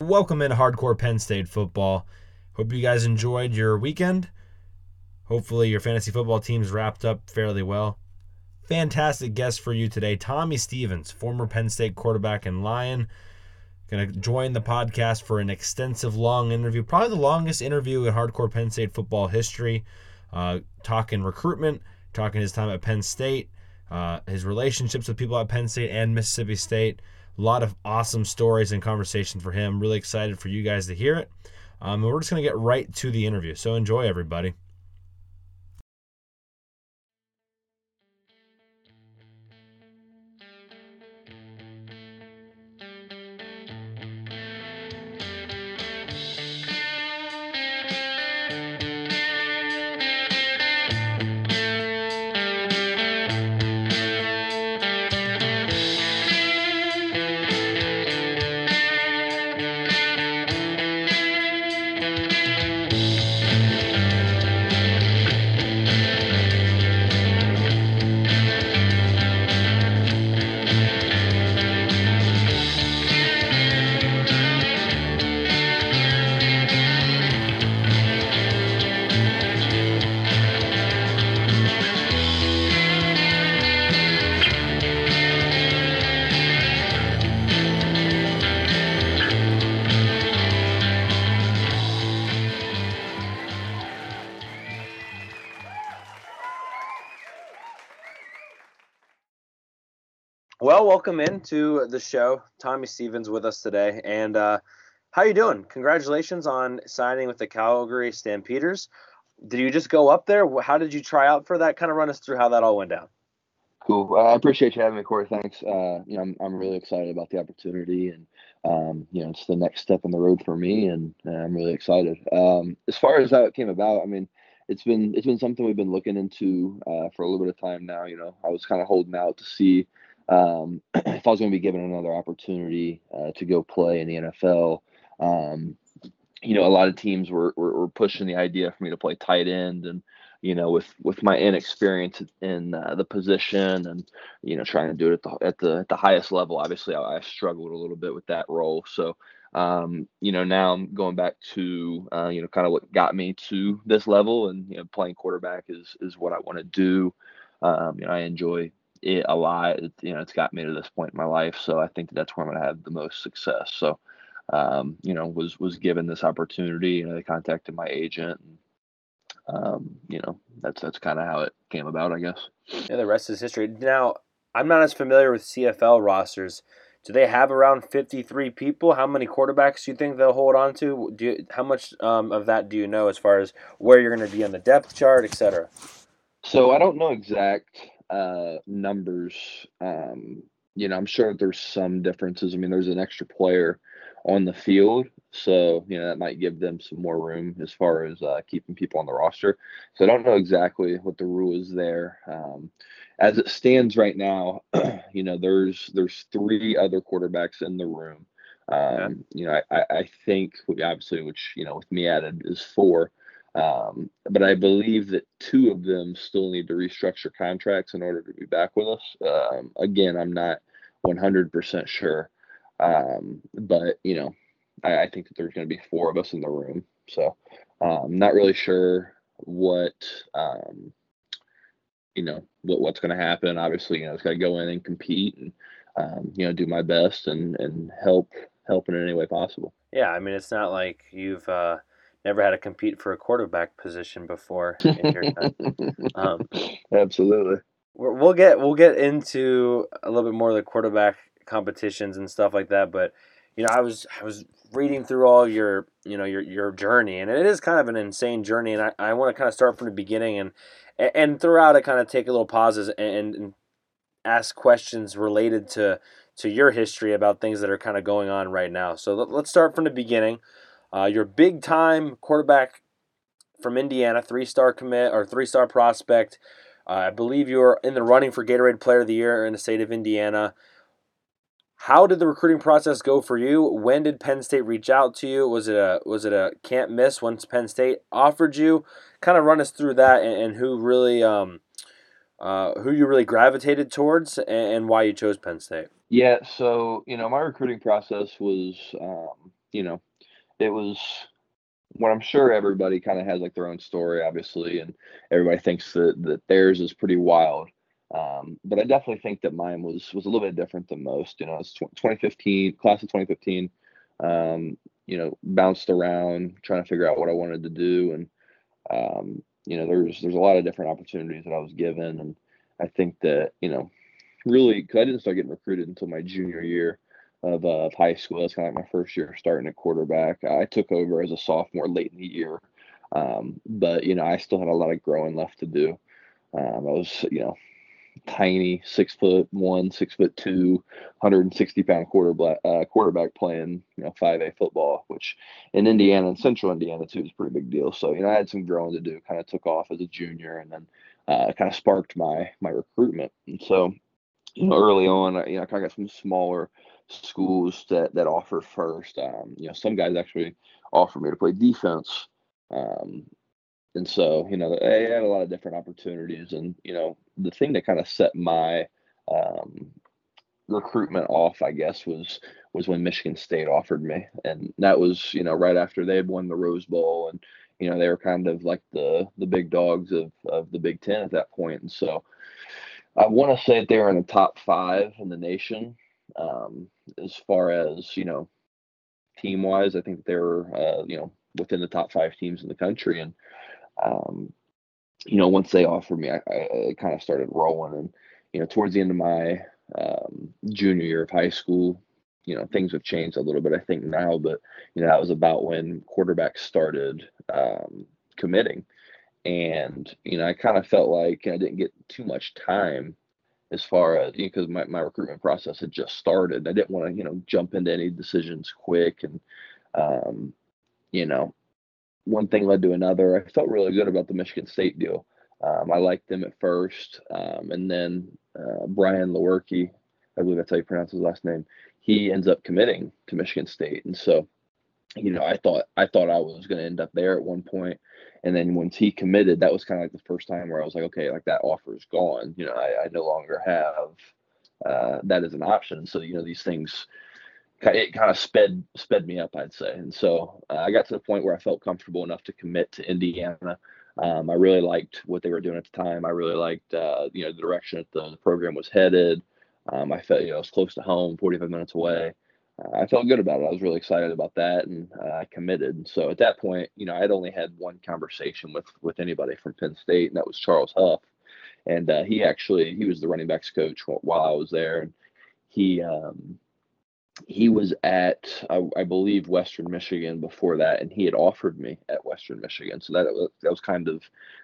Welcome in Hardcore Penn State football. Hope you guys enjoyed your weekend. Hopefully, your fantasy football team's wrapped up fairly well. Fantastic guest for you today, Tommy Stevens, former Penn State quarterback and Lion. Going to join the podcast for an extensive, long interview, probably the longest interview in hardcore Penn State football history. Uh, talking recruitment, talking his time at Penn State, uh, his relationships with people at Penn State and Mississippi State. A lot of awesome stories and conversation for him. Really excited for you guys to hear it. Um, and we're just going to get right to the interview. So enjoy, everybody. Welcome into the show. Tommy Stevens with us today, and uh, how you doing? Congratulations on signing with the Calgary Stampeders. Did you just go up there? How did you try out for that? Kind of run us through how that all went down. Cool. I appreciate you having me, Cory. Thanks. Uh, you know, I'm, I'm really excited about the opportunity, and um, you know, it's the next step in the road for me, and, and I'm really excited. Um, as far as how it came about, I mean, it's been it's been something we've been looking into uh, for a little bit of time now. You know, I was kind of holding out to see um, if I was going to be given another opportunity uh, to go play in the NFL, um, you know, a lot of teams were, were, were pushing the idea for me to play tight end, and you know, with with my inexperience in uh, the position, and you know, trying to do it at the at the at the highest level, obviously, I, I struggled a little bit with that role. So, um, you know, now I'm going back to uh, you know, kind of what got me to this level, and you know, playing quarterback is is what I want to do. Um, you know, I enjoy it a lot. It, you know, it's got me to this point in my life, so I think that's where I'm going to have the most success. So, um, you know, was was given this opportunity. You know, they contacted my agent. And, um, you know, that's that's kind of how it came about, I guess. Yeah, the rest is history. Now, I'm not as familiar with CFL rosters. Do they have around 53 people? How many quarterbacks do you think they'll hold on to? Do you, how much um, of that do you know as far as where you're going to be on the depth chart, etc.? So I don't know exact uh, numbers. Um, you know, I'm sure there's some differences. I mean, there's an extra player on the field, so you know that might give them some more room as far as uh, keeping people on the roster. So I don't know exactly what the rule is there. Um, as it stands right now, you know, there's there's three other quarterbacks in the room. Um, you know, I, I think obviously, which you know, with me added is four. Um, but I believe that two of them still need to restructure contracts in order to be back with us. Um, again, I'm not 100% sure. Um, but, you know, I, I, think that there's going to be four of us in the room. So I'm um, not really sure what, um, you know, what, what's going to happen. Obviously, you know, it's got to go in and compete and, um, you know, do my best and, and help, help in any way possible. Yeah. I mean, it's not like you've, uh, never had to compete for a quarterback position before in your time. Um, Absolutely. We'll get we'll get into a little bit more of the quarterback competitions and stuff like that, but you know, I was I was reading through all your you know your your journey, and it is kind of an insane journey, and I, I want to kind of start from the beginning and and throughout it, kind of take a little pauses and, and ask questions related to to your history about things that are kind of going on right now. So let's start from the beginning. Uh, your big time quarterback from Indiana, three star commit or three star prospect. Uh, I believe you are in the running for Gatorade Player of the Year in the state of Indiana. How did the recruiting process go for you? When did Penn State reach out to you? Was it a was it a can't miss once Penn State offered you? Kind of run us through that and, and who really um, uh, who you really gravitated towards and, and, why you chose Penn State. Yeah, so you know my recruiting process was um, you know, it was what I'm sure everybody kind of has like their own story, obviously, and everybody thinks that that theirs is pretty wild. Um, but I definitely think that mine was was a little bit different than most. You know, it's 2015 class of 2015. Um, you know, bounced around trying to figure out what I wanted to do, and um, you know, there's there's a lot of different opportunities that I was given, and I think that you know, really, because I didn't start getting recruited until my junior year of, uh, of high school. That's kind of like my first year starting at quarterback. I took over as a sophomore late in the year, um, but you know, I still had a lot of growing left to do. Um, I was, you know, tiny, six foot one, six foot two, 160 pound quarterback, uh, quarterback playing, you know, 5A football, which in Indiana and central Indiana too is a pretty big deal. So, you know, I had some growing to do, kind of took off as a junior and then uh, kind of sparked my, my recruitment. And so, you know, early on, you know, I kind of got some smaller schools that, that offered first. Um, you know, some guys actually offered me to play defense. Um, and so, you know, I had a lot of different opportunities. And, you know, the thing that kind of set my um, recruitment off, I guess, was was when Michigan State offered me. And that was, you know, right after they had won the Rose Bowl and, you know, they were kind of like the the big dogs of, of the Big Ten at that point. And so I want to say that they were in the top five in the nation. Um, as far as, you know, team wise, I think they were, uh, you know, within the top five teams in the country. And um, you know, once they offered me, I, I, I kind of started rolling. And, you know, towards the end of my um, junior year of high school, you know, things have changed a little bit, I think now, but, you know, that was about when quarterbacks started um, committing. And, you know, I kind of felt like I didn't get too much time as far as because you know, my, my recruitment process had just started. I didn't want to, you know, jump into any decisions quick. And, um, you know, one thing led to another. I felt really good about the Michigan State deal. Um, I liked them at first, um, and then uh, Brian Lewerke, I believe that's how you pronounce his last name. He ends up committing to Michigan State, and so, you know, I thought I thought I was going to end up there at one point, and then once he committed, that was kind of like the first time where I was like, okay, like that offer is gone. You know, I, I no longer have uh, that as an option. So you know, these things it kind of sped sped me up, I'd say. And so uh, I got to the point where I felt comfortable enough to commit to Indiana. Um, I really liked what they were doing at the time. I really liked, uh, you know, the direction that the, program was headed. Um, I felt, you know, I was close to home, 45 minutes away. Uh, I felt good about it. I was really excited about that, and uh, I committed. So at that point, you know, I'd only had one conversation with with anybody from Penn State, and that was Charles Huff. And uh, he actually he was the running backs coach while I was there, and he um, he was at I, I, believe Western Michigan before that, and he had offered me at Western Michigan. So that was, that was kind of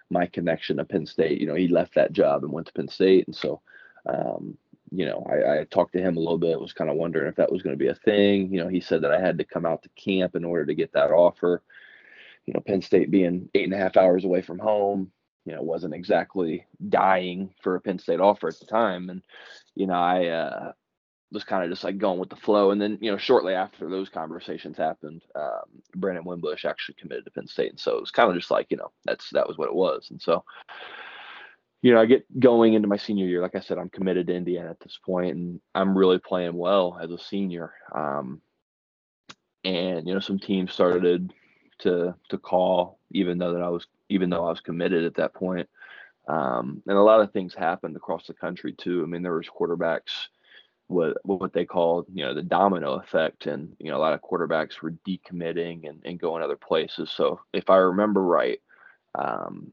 my connection to Penn State. You know, he left that job and went to Penn State, and so um, you know, I, I, talked to him a little bit. Was kind of wondering if that was going to be a thing. You know, he said that I had to come out to camp in order to get that offer. You know, Penn State being eight and a half hours away from home, you know, wasn't exactly dying for a Penn State offer at the time, and you know, I. Uh, was kind of just like going with the flow. And then, you know, shortly after those conversations happened, um, Brandon Wimbush actually committed to Penn State. And so it was kind of just like, you know, that's, that was what it was. And so, you know, I get going into my senior year. Like I said, I'm committed to Indiana at this point and I'm really playing well as a senior. Um, and, you know, some teams started to, to call, even though that I was, even though I was committed at that point. Um, and a lot of things happened across the country too. I mean, there was quarterbacks, what what they call you know the domino effect and you know a lot of quarterbacks were decommitting and, and going other places so if i remember right um,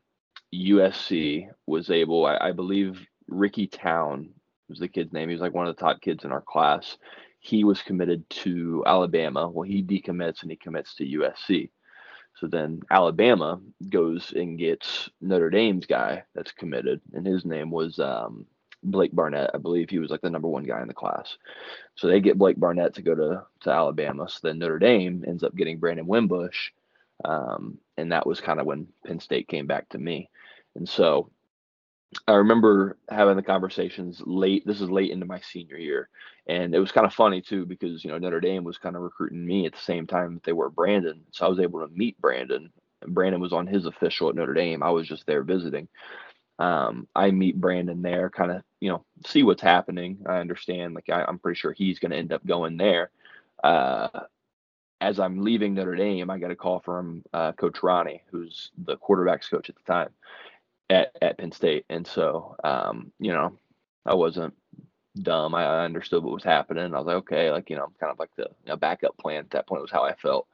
usc was able I, I, believe ricky town was the kid's name he was like one of the top kids in our class he was committed to alabama well he decommits and he commits to usc so then alabama goes and gets notre dame's guy that's committed and his name was um, Blake Barnett. I believe he was like the number one guy in the class. So they get Blake Barnett to go to, to Alabama. So then Notre Dame ends up getting Brandon Wimbush. Um, and that was kind of when Penn State came back to me. And so I remember having the conversations late. This is late into my senior year, and it was kind of funny too because you know Notre Dame was kind of recruiting me at the same time that they were Brandon, so I was able to meet Brandon. Brandon was on his official at Notre Dame. I was just there visiting, um, I meet Brandon there, kind of, you know, see what's happening. I understand, like, I, am pretty sure he's going to end up going there. Uh, as I'm leaving Notre Dame, I got a call from uh, Coach Rahne, who's the quarterbacks coach at the time at, at Penn State. And so, um, you know, I wasn't dumb. I, understood what was happening. I was like, okay, like, you know, I'm kind of like the you know, backup plan at that point was how I felt.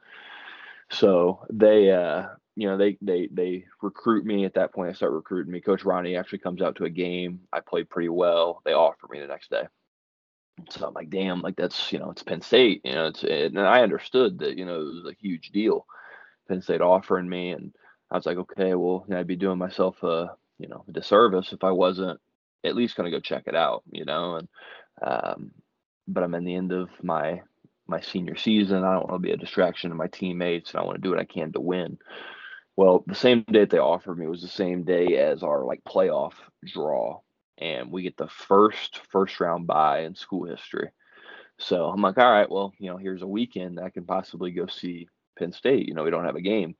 So they, uh, you know, they, they, they recruit me at that point. I start recruiting me. Coach Rahne actually comes out to a game. I played pretty well. They offer me the next day. So I'm like, damn, like that's, you know, it's Penn State, you know, it's, it, and I understood that, you know, it was a huge deal. Penn State offering me. And I was like, okay, well, I'd be doing myself a, you know, a disservice if I wasn't at least going to go check it out, you know, and, um, but I'm in the end of my, my senior season. I don't want to be a distraction to my teammates and I want to do what I can to win. Well, the same day that they offered me was the same day as our like playoff draw and we get the first first round bye in school history. So I'm like, all right, well, you know, here's a weekend I can possibly go see Penn State. You know, we don't have a game.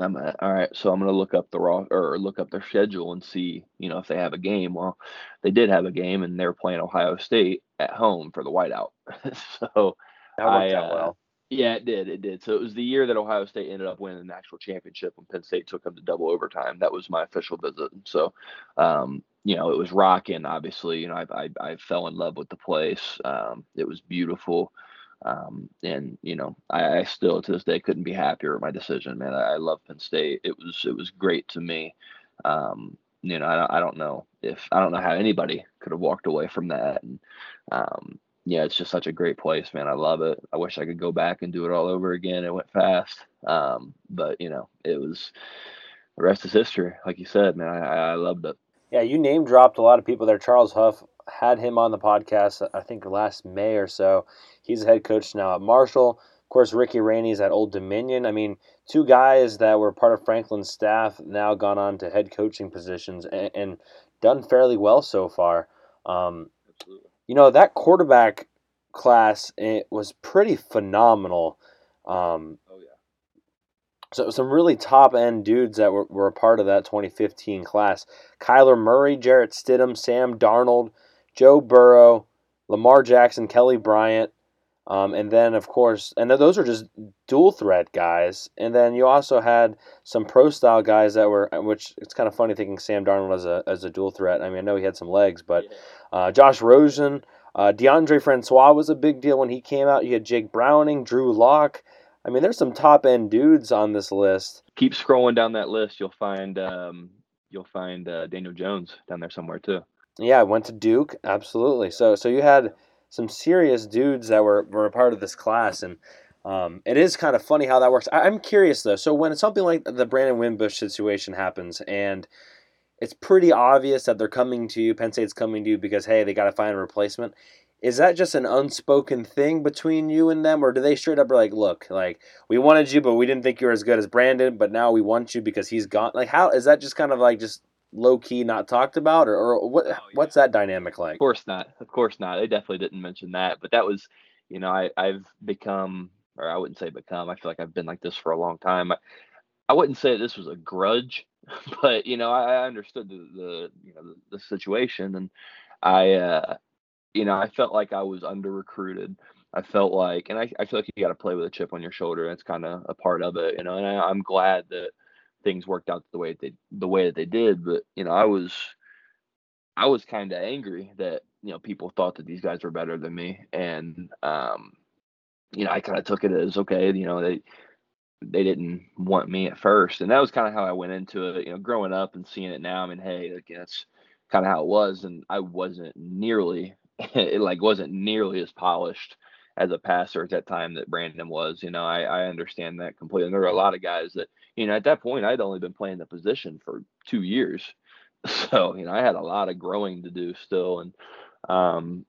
I'm uh, all right, so I'm gonna look up the raw or look up their schedule and see, you know, if they have a game. Well, they did have a game, and they're playing Ohio State at home for the whiteout. so that worked I, out uh, well. Yeah, it did. It did. So it was the year that Ohio State ended up winning the national championship when Penn State took them to double overtime. That was my official visit. So, um, you know, it was rocking. Obviously, you know, I, I, I fell in love with the place. Um, it was beautiful. Um, and you know, I, I, still to this day couldn't be happier with my decision, man. I, I love Penn State. It was it was great to me. Um, you know, I, I don't know if I don't know how anybody could have walked away from that. And um, yeah, it's just such a great place, man. I love it. I wish I could go back and do it all over again. It went fast, um, but you know, it was the rest is history. Like you said, man, I, I loved it. Yeah, you name dropped a lot of people there. Charles Huff had him on the podcast, I think last May or so. He's a head coach now at Marshall. Of course, Ricky Rahne's at Old Dominion. I mean, two guys that were part of Franklin's staff now gone on to head coaching positions and, and done fairly well so far. Um, you know that quarterback class it was pretty phenomenal. Um, oh yeah. So some really top end dudes that were, were a part of that 2015 class: Kyler Murray, Jarrett Stidham, Sam Darnold, Joe Burrow, Lamar Jackson, Kelly Bryant, um, and then of course, and those are just dual threat guys. And then you also had some pro style guys that were, which it's kind of funny thinking Sam Darnold as a as a dual threat. I mean, I know he had some legs, but uh, Josh Rosen, uh, Deondre Francois was a big deal when he came out. You had Jake Browning, Drew Lock. I mean, there's some top end dudes on this list. Keep scrolling down that list, you'll find um, you'll find uh, Daniel Jones down there somewhere too. Yeah, went to Duke, absolutely. So so you had some serious dudes that were, were a part of this class. And um, it is kind of funny how that works. I, am curious though. So when something like the Brandon Wimbush situation happens, and it's pretty obvious that they're coming to you, Penn State's coming to you because hey, they got to find a replacement. Is that just an unspoken thing between you and them, or do they straight up like, look, like we wanted you, but we didn't think you were as good as Brandon, but now we want you because he's gone? Like, how is that just kind of like just low key not talked about, or, or what? Oh, yeah. What's that dynamic like? Of course not. Of course not. They definitely didn't mention that, but that was, you know, I I've become, or I wouldn't say become. I feel like I've been like this for a long time. I, I wouldn't say this was a grudge, but you know, I, I understood the, the you know the, the situation, and I, uh, you know, I felt like I was under recruited. I felt like, and I, I feel like you got to play with a chip on your shoulder. That's kind of a part of it, you know. And I, I'm glad that things worked out the way they the way that they did. But you know, I was I was kind of angry that you know people thought that these guys were better than me, and um, you know, I kind of took it as okay, you know, they they didn't want me at first, and that was kind of how I went into it. You know, growing up and seeing it now, I mean, hey, like, that's kind of how it was, and I wasn't nearly it like wasn't nearly as polished as a passer at that time that Brandon was. You know, I, I understand that completely. And there were a lot of guys that, you know, at that point I'd only been playing the position for two years. So, you know, I had a lot of growing to do still. And um,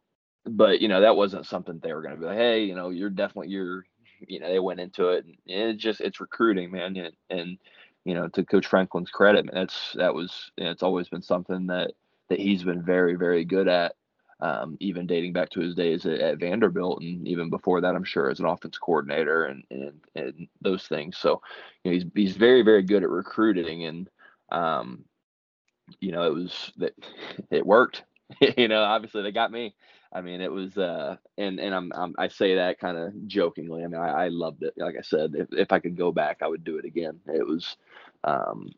but you know, that wasn't something they were gonna be like, hey, you know, you're definitely you're you know, they went into it and it just it's recruiting, man. And, and you know, to Coach Franklin's credit, man, that's that was you know, it's always been something that that he's been very, very good at um, even dating back to his days at, at, Vanderbilt, and even before that, I'm sure as an offense coordinator and and, and those things. So, you know, he's he's very very good at recruiting, and um, you know, it was that it worked. you know, obviously they got me. I mean, it was, uh, and and I'm, I'm I say that kind of jokingly. I mean, I, I loved it. Like I said, if if I could go back, I would do it again. It was, um,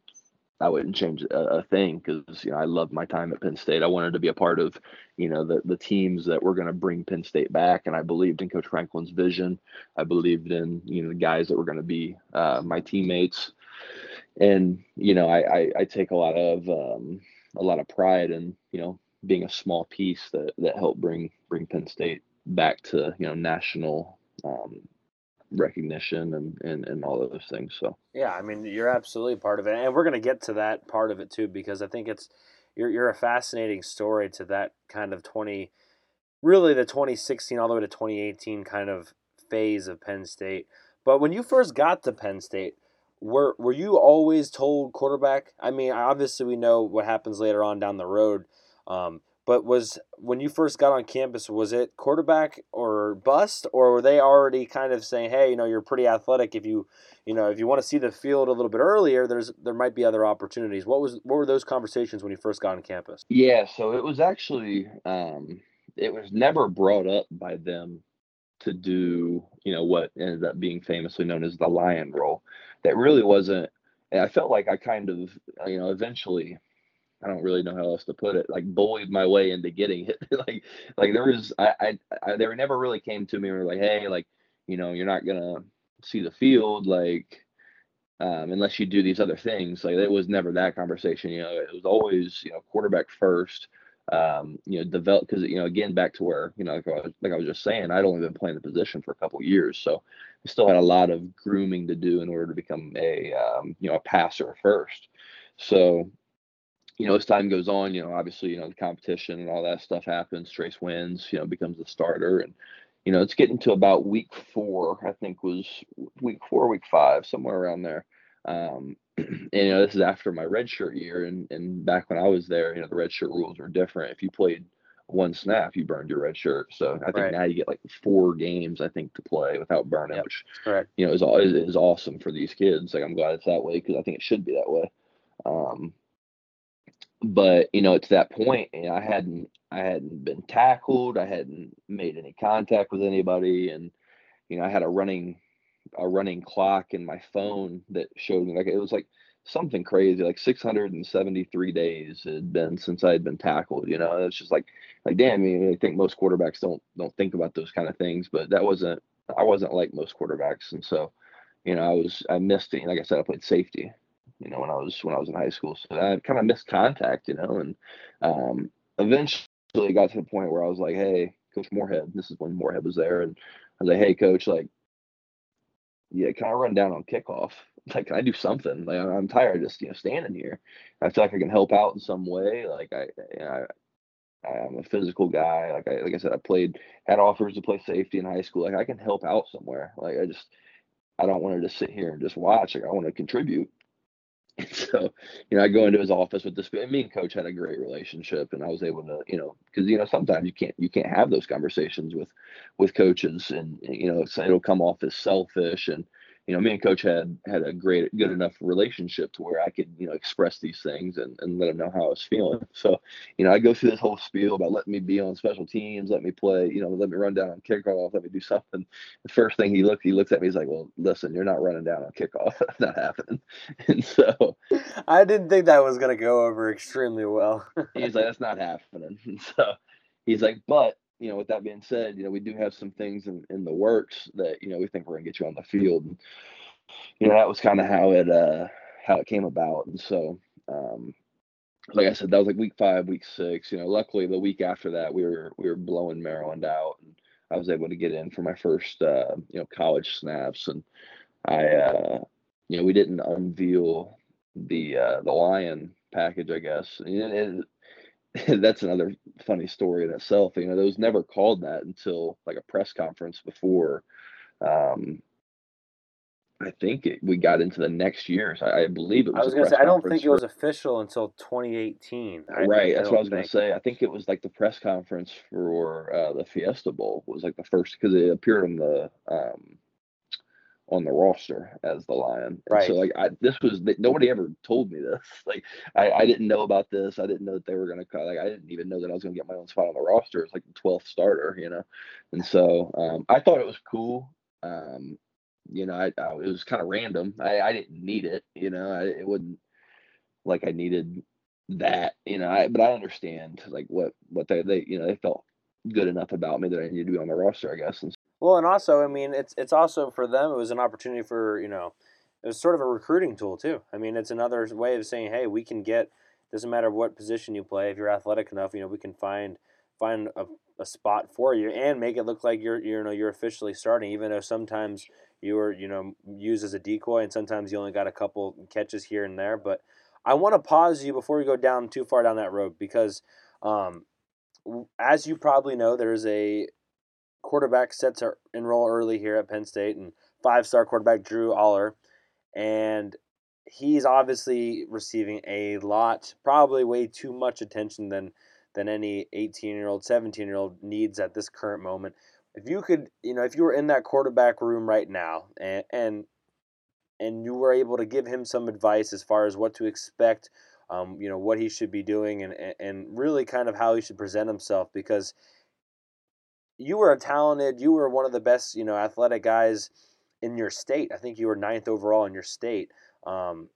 I wouldn't change a, a thing because you know I loved my time at Penn State. I wanted to be a part of you know the the teams that were going to bring Penn State back, and I believed in Coach Franklin's vision. I believed in you know the guys that were going to be uh, my teammates, and you know I, I, I take a lot of um, a lot of pride in you know being a small piece that that helped bring bring Penn State back to you know national um, recognition and, and and all those things. So yeah, I mean you're absolutely part of it, and we're gonna get to that part of it too because I think it's you're you're a fascinating story to that kind of twenty, really the 2016 all the way to 2018 kind of phase of Penn State. But when you first got to Penn State, were were you always told quarterback? I mean, obviously we know what happens later on down the road. Um, but was when you first got on campus, was it quarterback or bust, or were they already kind of saying, "Hey, you know, you're pretty athletic. If you, you know, if you want to see the field a little bit earlier, there's there might be other opportunities." What was what were those conversations when you first got on campus? Yeah, so it was actually um, it was never brought up by them to do, you know, what ended up being famously known as the lion role. That really wasn't. I felt like I kind of, you know, eventually I don't really know how else to put it. Like bullied my way into getting it. like like there was I, I I they never really came to me and were like, hey, like you know, you're not gonna see the field like um, unless you do these other things. Like it was never that conversation. You know, it was always you know quarterback first. Um, you know, develop because you know again back to where you know like I, was, like I was just saying, I'd only been playing the position for a couple years, so I still had a lot of grooming to do in order to become a um, you know a passer first. So you know, as time goes on, you know, obviously, you know, the competition and all that stuff happens. Trace wins, you know, becomes the starter. And, you know, it's getting to about week four, I think was week four, week five, somewhere around there. Um, and, you know, this is after my redshirt year. And, and back when I was there, you know, the redshirt rules were different. If you played one snap, you burned your red shirt. So I think right. now you get like four games, I think, to play without burning, yep. which, Correct. you know, is, is, is awesome for these kids. Like, I'm glad it's that way because I think it should be that way. Um, but you know, to that point, you know, I hadn't I hadn't been tackled, I hadn't made any contact with anybody, and you know, I had a running a running clock in my phone that showed me like it was like something crazy, like 673 days had been since I had been tackled. You know, it's just like like damn. I mean, I think most quarterbacks don't don't think about those kind of things, but that wasn't I wasn't like most quarterbacks, and so you know, I was I missed it. Like I said, I played safety, you know, when I was when I was in high school. So I kind of missed contact, you know, and um, eventually got to the point where I was like, hey, Coach Moorhead, this is when Moorhead was there, and I was like, hey, Coach, like, yeah, can I run down on kickoff? Like, can I do something? Like, I'm tired of just you know standing here. I feel like I can help out in some way. Like, I, you know, I I'm a physical guy. Like I like I said, I played had offers to play safety in high school. Like I can help out somewhere. Like I just I don't want to just sit here and just watch. Like I want to contribute. so, you know, I go into his office with this. And me and Coach had a great relationship, and I was able to, you know, because you know sometimes you can't you can't have those conversations with with coaches, and you know it'll come off as selfish, and you know, me and coach had had a great, good enough relationship to where I could, you know, express these things and, and let him know how I was feeling. So, you know, I go through this whole spiel about letting me be on special teams, let me play, you know, let me run down on kickoff, let me do something. The first thing he looked, he looks at me, he's like, well, listen, you're not running down on kickoff. That's not happening. And so I didn't think that was going to go over extremely well. he's like, that's not happening. And so he's like, but you know, with that being said, you know, we do have some things in, in the works that, you know, we think we're gonna get you on the field. And, you know, that was kind of how it uh how it came about. And so um like I said, that was like week five, week six. You know, luckily the week after that we were we were blowing Maryland out and I was able to get in for my first uh, you know, college snaps and I uh you know, we didn't unveil the uh the lion package, I guess. And that's another funny story in itself. You know, those never called that until like a press conference before. Um, I think it, we got into the next year. So I, I believe it was. I was going to say I don't think it was official until 2018. I right, that's what I was going to say. I think it was like the press conference for uh, the Fiesta Bowl was like the first because it appeared on the um, on the roster as the Lion. And Right. so like I, this was nobody ever told me this. Like I, I didn't know about this. I didn't know that they were gonna cut. Like I didn't even know that I was gonna get my own spot on the roster. It's like the twelfth starter, you know. And so um, I thought it was cool. Um, you know, I, I it was kind of random. I, I didn't need it. You know, I, it wouldn't like I needed that. You know, I, but I understand like what what they they you know they felt good enough about me that I needed to be on the roster, I guess. And Well, and also, I mean, it's it's also for them. It was an opportunity for you know, it was sort of a recruiting tool too. I mean, it's another way of saying, hey, we can get. Doesn't matter what position you play. If you're athletic enough, you know, we can find find a, a spot for you and make it look like you're you know you're officially starting. Even though sometimes you were you know used as a decoy, and sometimes you only got a couple catches here and there. But I want to pause you before we go down too far down that road because, um, as you probably know, there's a quarterback set to enroll early here at Penn State, and five-star quarterback Drew Allar, and he's obviously receiving a lot, probably way too much attention than than any 18-year-old, 17-year-old needs at this current moment. If you could, you know, if you were in that quarterback room right now, and and and you were able to give him some advice as far as what to expect, um, you know, what he should be doing, and- and really kind of how he should present himself, because you were a talented, you were one of the best, you know, athletic guys in your state. I think you were ninth overall in your state. Um,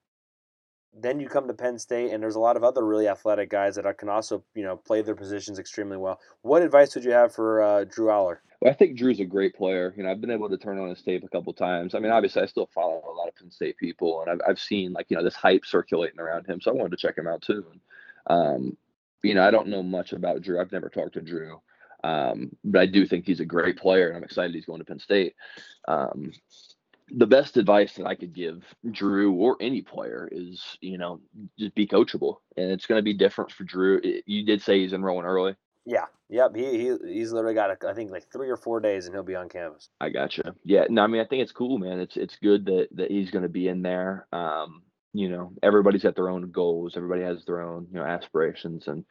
then you come to Penn State, and there's a lot of other really athletic guys that can also, you know, play their positions extremely well. What advice would you have for uh, Drew Allar? Well, I think Drew's a great player. You know, I've been able to turn on his tape a couple times. I mean, obviously, I still follow a lot of Penn State people, and I've, I've seen like you know this hype circulating around him, so I wanted to check him out too. And, um, you know, I don't know much about Drew. I've never talked to Drew, um, but I do think he's a great player, and I'm excited he's going to Penn State. Um, the best advice that I could give Drew or any player is, you know, just be coachable, and it's going to be different for Drew. You did say he's enrolling early. Yeah, yep. He, he he's literally got I think like three or four days, and he'll be on campus. I gotcha. Yeah, no, I mean, I think it's cool, man. It's it's good that that he's going to be in there. Um, you know, everybody's got their own goals. Everybody has their own you know aspirations, and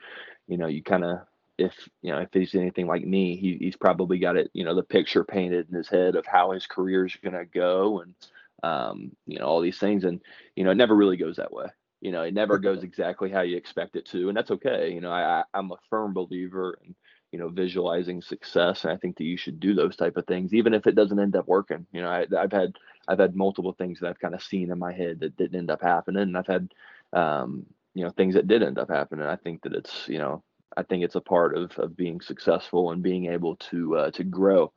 you know, you kind of if you know if he's anything like me, he he's probably got it. You know, the picture painted in his head of how his career's going to go, and um, you know, all these things, and you know, it never really goes that way. You know, it never goes exactly how you expect it to, and that's okay. You know, I, I I'm a firm believer in you know visualizing success and i think that you should do those type of things even if it doesn't end up working you know I, i've had i've had multiple things that i've kind of seen in my head that didn't end up happening and i've had um you know things that did end up happening i think that it's you know i think it's a part of of being successful and being able to uh, to grow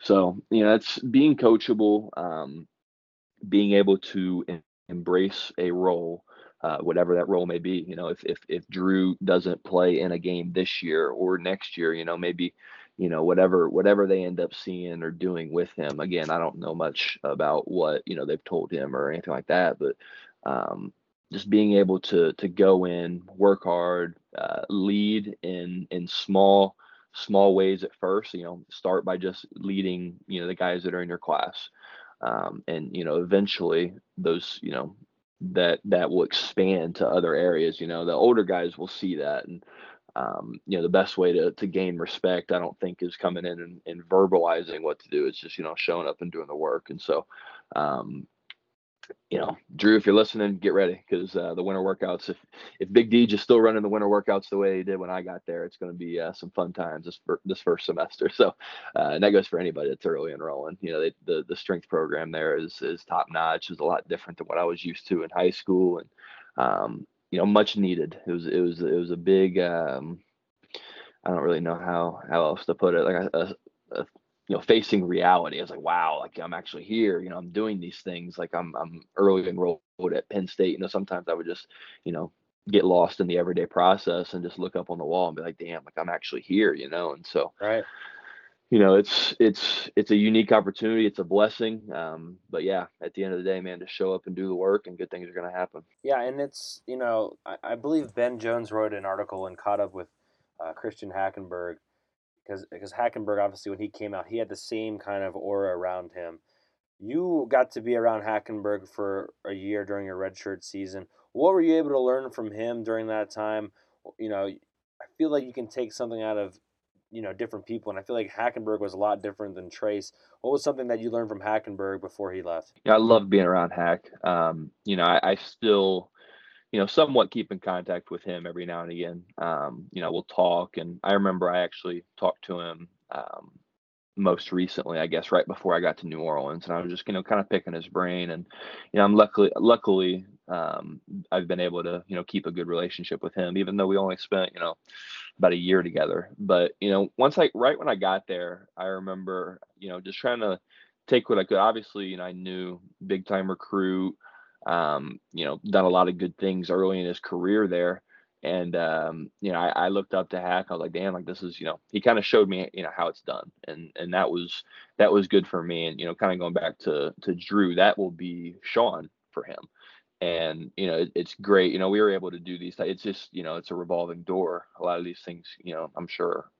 so you know it's being coachable um being able to em- embrace a role uh, whatever that role may be. You know, if if if Drew doesn't play in a game this year or next year, you know, maybe, you know, whatever whatever they end up seeing or doing with him. Again, I don't know much about what you know they've told him or anything like that, but um, just being able to to go in, work hard, uh, lead in in small small ways at first. You know, start by just leading. You know, the guys that are in your class. Um, and you know eventually those you know that that will expand to other areas. You know, the older guys will see that, and um, you know, the best way to to gain respect, I don't think, is coming in and, and verbalizing what to do. It's just you know showing up and doing the work. And so, um, you know, Drew, if you're listening, get ready because uh, the winter workouts. If if Big D just still running the winter workouts the way he did when I got there, it's going to be uh, some fun times this this first semester. So, uh, and that goes for anybody that's early enrolling. You know, they, the the strength program there is is top notch. It's a lot different than what I was used to in high school, and um, you know, much needed. It was it was it was a big. Um, I don't really know how how else to put it. Like a, a, a you know facing reality. I was like, wow, like I'm actually here. You know, I'm doing these things. Like I'm I'm early enrolled at Penn State. You know, sometimes I would just you know get lost in the everyday process and just look up on the wall and be like, damn, like I'm actually here. You know, and so Right. you know it's it's it's a unique opportunity. It's a blessing. Um, but yeah, at the end of the day, man, just show up and do the work, and good things are gonna happen. Yeah, and it's you know I, I believe Ben Jones wrote an article and caught up with uh, Christian Hackenberg because because Hackenberg obviously when he came out he had the same kind of aura around him. You got to be around Hackenberg for a year during your redshirt season. What were you able to learn from him during that time? You know, I feel like you can take something out of you know different people, and I feel like Hackenberg was a lot different than Trace. What was something that you learned from Hackenberg before he left? Yeah, I love being around Hack. Um, you know, I, I, still, you know, somewhat keep in contact with him every now and again. Um, you know, we'll talk, and I remember I actually talked to him um, most recently, I guess, right before I got to New Orleans, and I was just, you know, kind of picking his brain, and you know, I'm luckily, luckily, um, I've been able to, you know, keep a good relationship with him, even though we only spent, you know, about a year together. But you know, once I, right when I got there, I remember, you know, just trying to take what I could. Obviously, you know, I knew big time recruit, um, you know, done a lot of good things early in his career there and um, you know, I, I, looked up to Hack. I was like, damn, like this is, you know, he kind of showed me, you know, how it's done, and and that was that was good for me. And you know, kind of going back to to Drew, that will be Sean for him. And you know, it, it's great. You know, we were able to do these. It's just, you know, it's a revolving door. A lot of these things, you know, I'm sure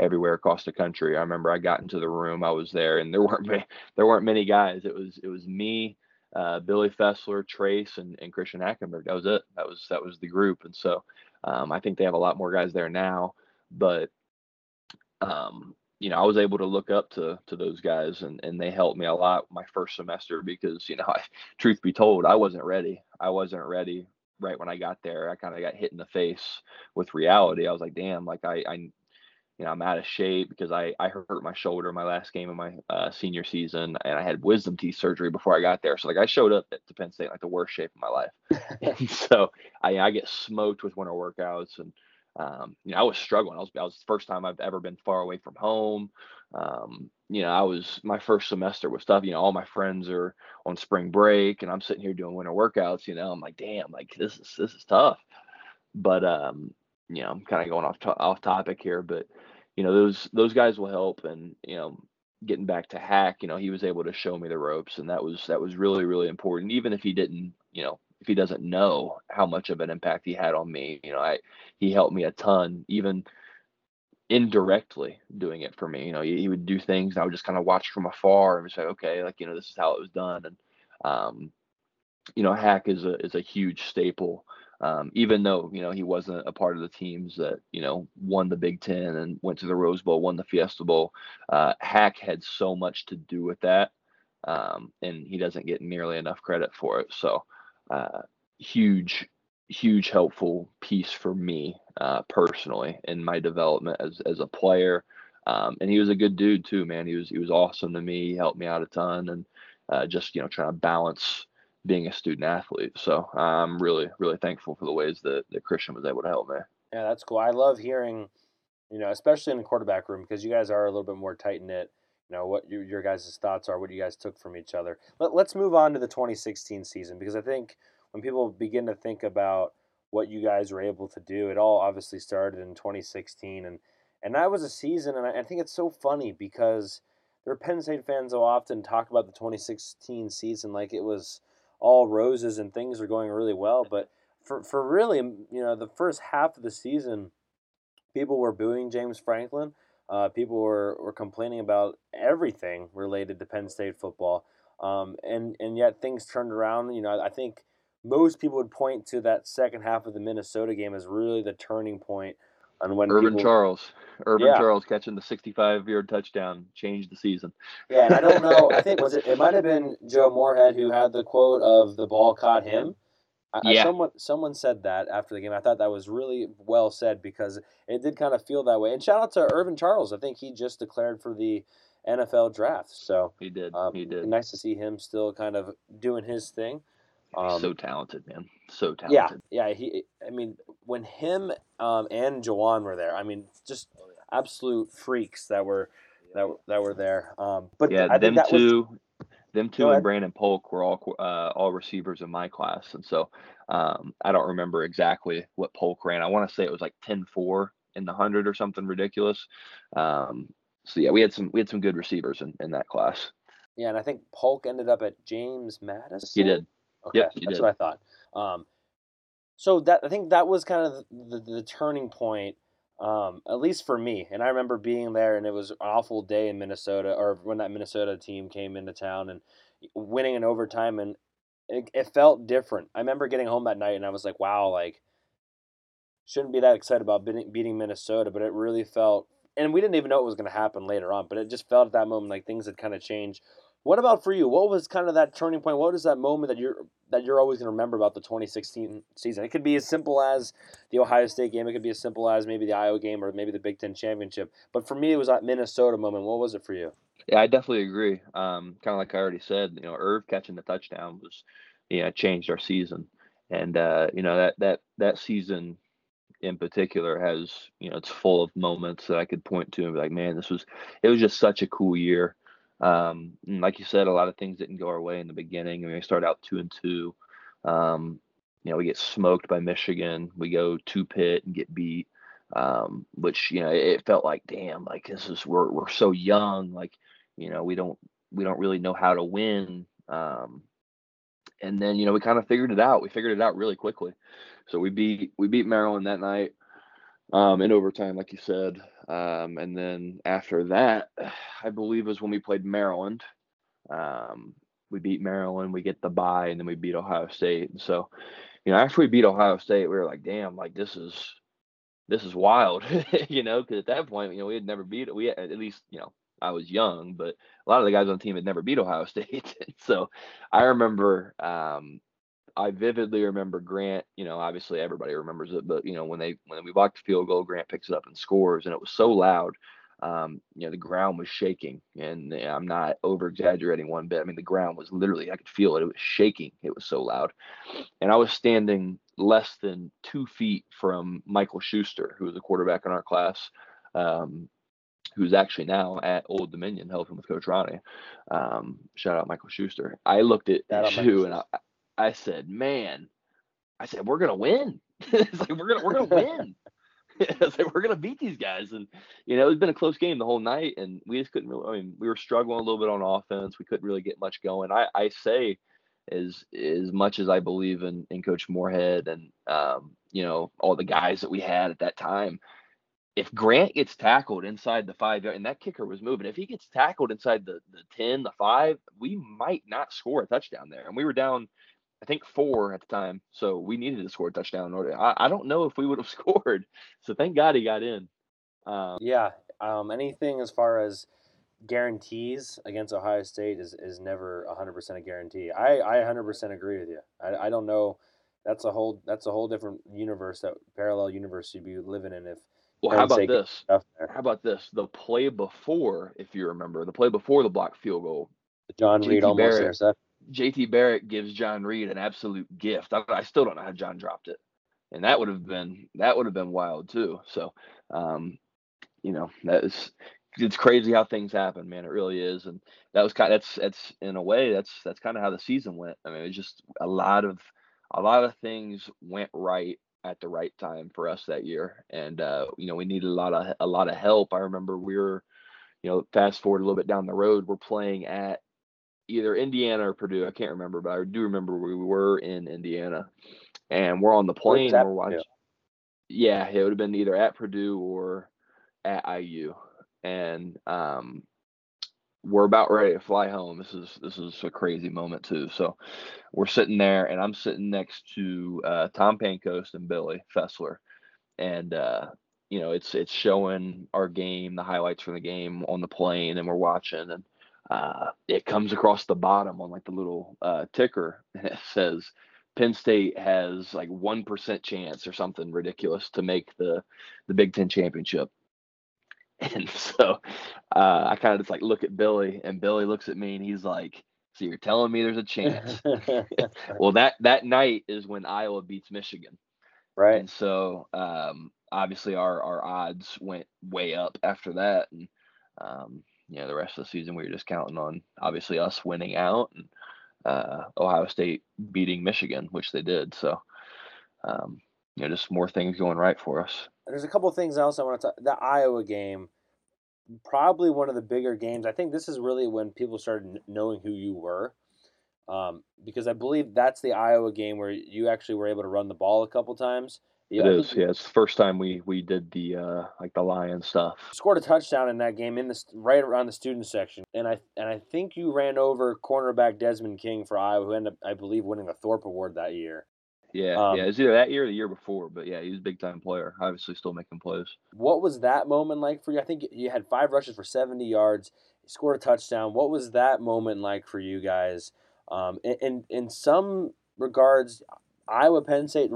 everywhere across the country. I remember I got into the room, I was there, and there weren't there weren't many guys. It was it was me, uh, Billy Fessler, Trace, and, and Christian Hackenberg. That was it. That was that was the group. And so um, I think they have a lot more guys there now, but um, you know, I was able to look up to to those guys, and and they helped me a lot my first semester because you know, I, truth be told, I wasn't ready. I wasn't ready right when I got there. I kind of got hit in the face with reality. I was like, damn, like I I you know, I'm out of shape because I, I hurt my shoulder my last game of my uh, senior season and I had wisdom teeth surgery before I got there. So like I showed up at Penn State like the worst shape of my life. and so I, I get smoked with winter workouts and, um, you know, I was struggling. I was, I was the first time I've ever been far away from home. Um, you know, I was, my first semester was tough. You know, all my friends are on spring break and I'm sitting here doing winter workouts, you know, I'm like, damn, like this is, this is tough. But, um, you know, I'm kind of going off to- off topic here, but you know those those guys will help. And you know, getting back to Hack, you know, he was able to show me the ropes, and that was that was really really important. Even if he didn't, you know, if he doesn't know how much of an impact he had on me, you know, I he helped me a ton, even indirectly doing it for me. You know, he, he would do things, I would just kind of watch from afar and say, okay, like you know, this is how it was done, and um, you know, Hack is a is a huge staple um, even though you know he wasn't a part of the teams that you know won the Big Ten and went to the Rose Bowl, won the Fiesta Bowl. Uh, Hack had so much to do with that, um, and he doesn't get nearly enough credit for it. So, uh, huge, huge helpful piece for me uh, personally in my development as as a player. Um, and he was a good dude too, man. He was he was awesome to me. He helped me out a ton, and uh, just you know trying to balance being a student athlete. So I'm really, really thankful for the ways that, that Christian was able to help me. Yeah, that's cool. I love hearing, you know, especially in the quarterback room because you guys are a little bit more tight knit. You know what your, your guys' thoughts are, what you guys took from each other. Let, let's move on to the 2016 season because I think when people begin to think about what you guys were able to do, it all obviously started in 2016, and and that was a season, and I, I think it's so funny because there are Penn State fans who often talk about the 2016 season like it was all roses and things are going really well. But for, for really, you know, the first half of the season, people were booing James Franklin. Uh, people were, were complaining about everything related to Penn State football. Um, and, and yet things turned around. You know, I think most people would point to that second half of the Minnesota game as really the turning point on when Irvin people, Charles, Urban yeah. Charles catching the 65 yard touchdown changed the season. Yeah, and I don't know. I think was it. It might have been Joe Moorhead who had the quote of the ball caught him. Yeah. I, someone someone said that after the game. I thought that was really well said because it did kind of feel that way. And shout out to Irvin Charles. I think he just declared for the NFL draft. So he did. Um, he did. Nice to see him still kind of doing his thing. Um, so talented, man. So talented. Yeah, yeah. He, I mean, when him um, and Juwan were there, I mean, just absolute freaks that were that that were there. Um, but yeah, I them two, was... them two, and Brandon Polk were all uh, all receivers in my class, and so um, I don't remember exactly what Polk ran. I want to say it was like 10-4 in the hundred or something ridiculous. Um, so yeah, we had some we had some good receivers in, in that class. Yeah, and I think Polk ended up at James Madison. He did. Okay, yep, that's did. what I thought. Um, so that I think that was kind of the, the, the turning point, um, at least for me. And I remember being there, and it was an awful day in Minnesota, or when that Minnesota team came into town and winning in overtime, and it, it felt different. I remember getting home that night, and I was like, "Wow, like." Shouldn't be that excited about beating Minnesota, but it really felt and we didn't even know it was going to happen later on, but it just felt at that moment like things had kind of changed. What about for you? What was kind of that turning point? What is that moment that you're that you're always going to remember about the 2016 season? It could be as simple as the Ohio State game. It could be as simple as maybe the Iowa game or maybe the Big Ten championship. But for me, it was that Minnesota moment. What was it for you? Yeah, I definitely agree. Um, kind of like I already said, you know, Irv catching the touchdown was, you know, changed our season, and uh, you know that that that season in particular has, you know, it's full of moments that I could point to and be like, man, this was, it was just such a cool year. Um, like you said, a lot of things didn't go our way in the beginning. I mean, we start out two and two. Um, you know, we get smoked by Michigan. We go to Pitt and get beat. Um, which you know, it felt like, damn, like this is we're we're so young. Like, you know, we don't we don't really know how to win. Um, and then you know, we kind of figured it out. We figured it out really quickly. So we beat we beat Maryland that night um, in overtime, like you said. Um, and then after that, I believe was when we played Maryland. Um, we beat Maryland, we get the bye, and then we beat Ohio State. And so, you know, after we beat Ohio State, we were like, damn, like this is this is wild, you know, because at that point, you know, we had never beat it. We had, at least, you know, I was young, but a lot of the guys on the team had never beat Ohio State. so I remember um, I vividly remember Grant. You know, obviously everybody remembers it, but you know when they when we blocked the field goal, Grant picks it up and scores, and it was so loud. Um, you know, the ground was shaking, and I'm not over exaggerating one bit. I mean, the ground was literally, I could feel it. It was shaking. It was so loud, and I was standing less than two feet from Michael Shuster, who was a quarterback in our class. Um, who's actually now at Old Dominion helping with Coach Rahne. Um, shout out Michael Shuster. I looked at Shu and I, I said, man, I said, we're gonna win. it's like we're gonna we're gonna win. it's like we're gonna beat these guys. And you know, it's been a close game the whole night, and we just couldn't really I mean, we were struggling a little bit on offense. We couldn't really get much going. I, I say as as much as I believe in in Coach Moorhead and um, you know, all the guys that we had at that time, if Grant gets tackled inside the five yard, and that kicker was moving, if he gets tackled inside the the 10, the five, we might not score a touchdown there. And we were down I think four at the time. So we needed to score a touchdown. I, I don't know if we would have scored. So thank God he got in. Um, yeah. Um, anything as far as guarantees against Ohio State is, is never 100% a guarantee. I, I 100% agree with you. I, I don't know. That's a whole that's a whole different universe that parallel universe you'd be living in if well, how about this? How about this? The play before, if you remember, the play before the block field goal. John Reid almost Barrett, intercepted. JT Barrett gives John Reid an absolute gift. I, I, still don't know how John dropped it, and that would have been that would have been wild too. So, um, you know, that is it's crazy how things happen, man. It really is, and that was kind. Of, that's that's in a way that's that's kind of how the season went. I mean, it was just a lot of a lot of things went right at the right time for us that year, and uh, you know, we needed a lot of a lot of help. I remember we were, you know, fast forward a little bit down the road, we're playing at either Indiana or Purdue. I can't remember, but I do remember we were in Indiana, and we're on the plane. We're watching. Yeah. yeah, it would have been either at Purdue or at IU, and um, we're about ready to fly home. This is this is a crazy moment too. So we're sitting there, and I'm sitting next to uh, Tom Pancoast and Billy Fessler, and uh, you know it's it's showing our game, the highlights from the game on the plane, and we're watching, and uh, it comes across the bottom on like the little uh, ticker and it says Penn State has like 1% chance or something ridiculous to make the, the Big Ten championship. And so uh, I kind of just like look at Billy and Billy looks at me and he's like, so you're telling me there's a chance. well, that, that night is when Iowa beats Michigan. Right. And so um, obviously our, our odds went way up after that. And um, you know the rest of the season we were just counting on obviously us winning out and uh, Ohio State beating Michigan, which they did. So um, you know just more things going right for us. There's a couple of things else I want to talk. The Iowa game, probably one of the bigger games. I think this is really when people started knowing who you were. Um, because I believe that's the Iowa game where you actually were able to run the ball a couple times it is. Yeah, it's the first time we we did the uh like the lion stuff. Scored a touchdown in that game in the right around the student section, and I and I think you ran over cornerback Desmond King for Iowa, who ended up I believe winning the Thorpe Award that year. Yeah, Um, yeah. It's either that year or the year before, but yeah, he was a big time player. Obviously, still making plays. What was that moment like for you? I think you had five rushes for 70 yards, scored a touchdown. What was that moment like for you guys? Um, in, in, some regards, Iowa Penn State,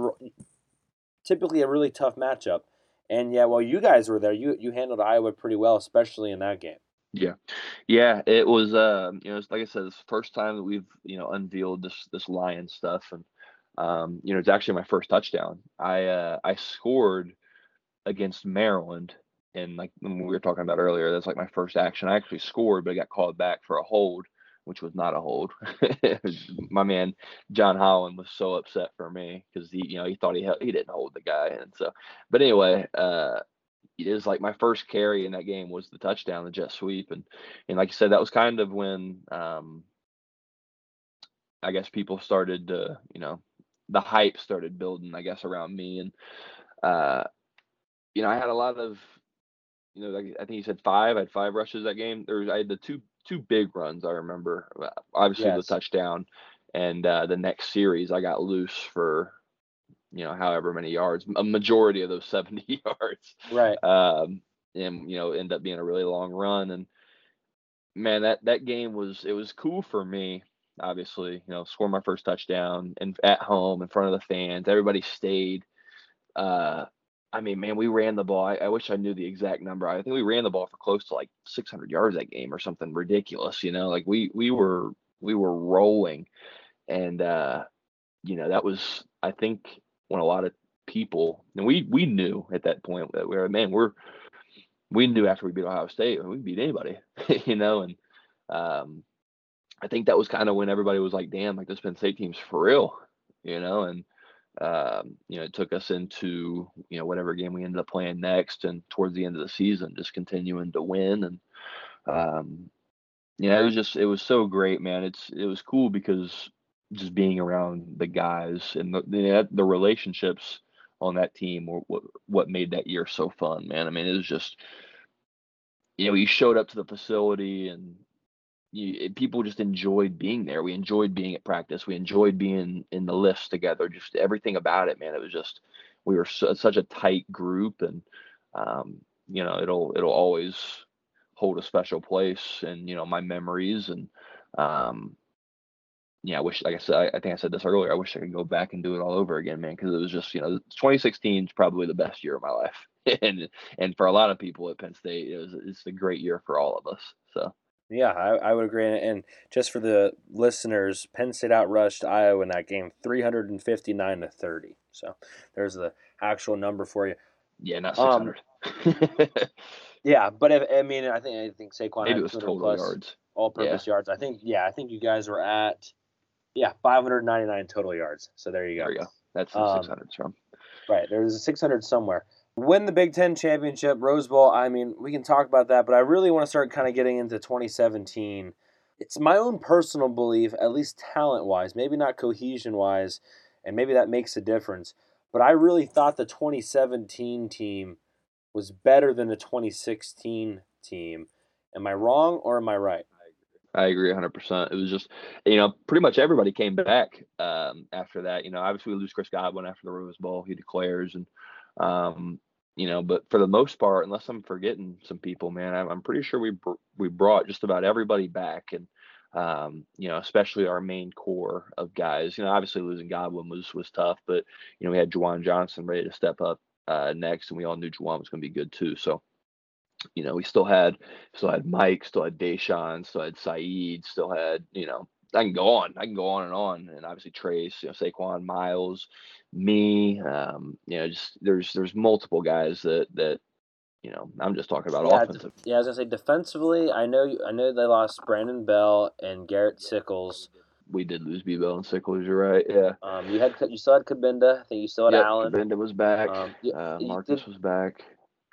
typically a really tough matchup. And yeah, while you guys were there, you, you handled Iowa pretty well, especially in that game. Yeah, yeah, it was. Um, you know, like I said, it's the first time that we've you know unveiled this this lion stuff, and um, you know, it's actually my first touchdown. I uh, I scored against Maryland, and like we were talking about earlier, that's like my first action. I actually scored, but I got called back for a hold, which was not a hold. my man John Holland was so upset for me because he you know he thought he held, he didn't hold the guy, and so. But anyway, uh, it was like my first carry in that game was the touchdown, the jet sweep, and and like you said, that was kind of when um, I guess people started to, you know, the hype started building, I guess, around me, and uh, you know, I had a lot of, you know, like I think you said five, I had five rushes that game. There was I had the two two big runs I remember, obviously Yes. the touchdown, and uh, the next series I got loose for. You know, however many yards, a majority of those 70 yards Right. um, and you know end up being a really long run. And man, that that game was it was cool for me. Obviously, you know, score my first touchdown and at home in front of the fans. Everybody stayed. Uh, I mean, man, we ran the ball. I, I wish I knew the exact number. I think we ran the ball for close to like 600 yards that game or something ridiculous. You know, like we we were we were rolling, and uh, you know that was I think when a lot of people and we we knew at that point that we were man we're we knew after we beat Ohio State we beat anybody you know and um I think that was kind of when everybody was like damn like this Penn State team's for real you know and um you know it took us into you know whatever game we ended up playing next and towards the end of the season just continuing to win and um yeah it was just it was so great man it's it was cool because just being around the guys and the the, the relationships on that team were what what made that year so fun, man. I mean, it was just you know, you showed up to the facility and you, people just enjoyed being there. We enjoyed being at practice. We enjoyed being in the lifts together. Just everything about it, man. It was just we were su- such a tight group, and um, you know, it'll it'll always hold a special place in you know my memories and um, yeah, I wish, like I said, I, I think I said this earlier. I wish I could go back and do it all over again, man, because it was just, you know, 2016 is probably the best year of my life, and and for a lot of people at Penn State, it was it's a great year for all of us. So Yeah, I, I would agree. And just for the listeners, Penn State outrushed Iowa in that game 359 to 30. So there's the actual number for you. yeah, not Um, 600. Yeah, but if, I mean, I think I think Saquon Maybe had it was 200 total plus yards. all-purpose yards. I think yeah, I think you guys were at yeah 599 total yards. So there you go. There we go. That's the Um, 600s from. Right, there's a 600 somewhere. Win the Big Ten championship, Rose Bowl. I mean, we can talk about that, but I really want to start kind of getting into 2017. It's my own personal belief, at least talent wise, maybe not cohesion wise, and maybe that makes a difference. But I really thought the 2017 team was better than the 2016 team. Am I wrong or am I right? I agree 100%. It was just, you know, pretty much everybody came back um, after that. You know, obviously we lose Chris Godwin after the Rose Bowl. He declares, and um, you know, but for the most part, unless I'm forgetting some people, man, I'm, I'm pretty sure we br- we brought just about everybody back, and um, you know, especially our main core of guys. You know, obviously losing Godwin was was tough, but you know, we had Juwan Johnson ready to step up uh, next, and we all knew Juwan was going to be good too. So you know, we still had still had Mike, still had DaeSean, still had Saeed, still had, you know, I can go on. I can go on and on. And obviously Trace, you know, Saquon, Miles, me, um, you know, just there's there's multiple guys that that, you know, I'm just talking about Yeah, offensive. Yeah, I was gonna say defensively. I know I know they lost Brandon Bell and Garrett Sickels. We did lose Bebo and Sickels, you're right. Yeah. Um, you had you still had Cabinda. I think you still had Yep, Allen. Cabinda was back. Um, you- uh, Marcus did- was back.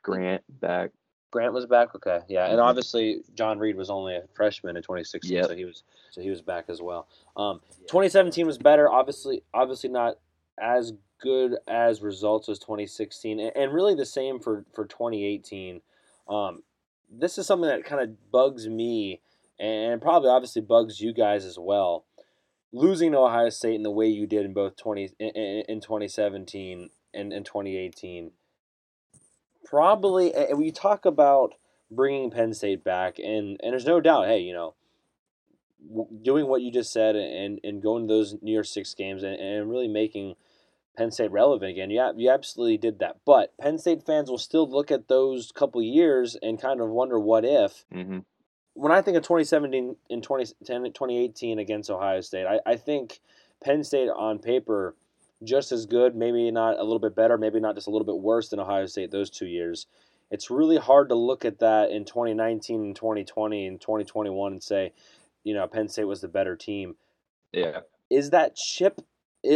Grant back. Grant was back. Okay, yeah, and Mhm. obviously John Reid was only a freshman in 2016, Yep. so he was so he was back as well. Um, 2017 was better. Obviously, obviously not as good as results as 2016, and, and really the same for for 2018. Um, this is something that kind of bugs me, and probably obviously bugs you guys as well. losing to Ohio State in the way you did in both 20 in, in 2017 and, and 2018 probably and we talk about bringing Penn State back and and there's no doubt hey you know doing what you just said and and going to those New Year's Six games and, and really making Penn State relevant again. Yeah, you absolutely did that. But Penn State fans will still look at those couple years and kind of wonder what if. Mm-hmm. When I think of 2017 and 2010, 2018 against Ohio State, I, I think Penn State on paper just as good, maybe not a little bit better, maybe not just a little bit worse than Ohio State those two years. It's really hard to look at that in 2019 and 2020 and 2021 and say, you know, Penn State was the better team. Yeah. Is that chip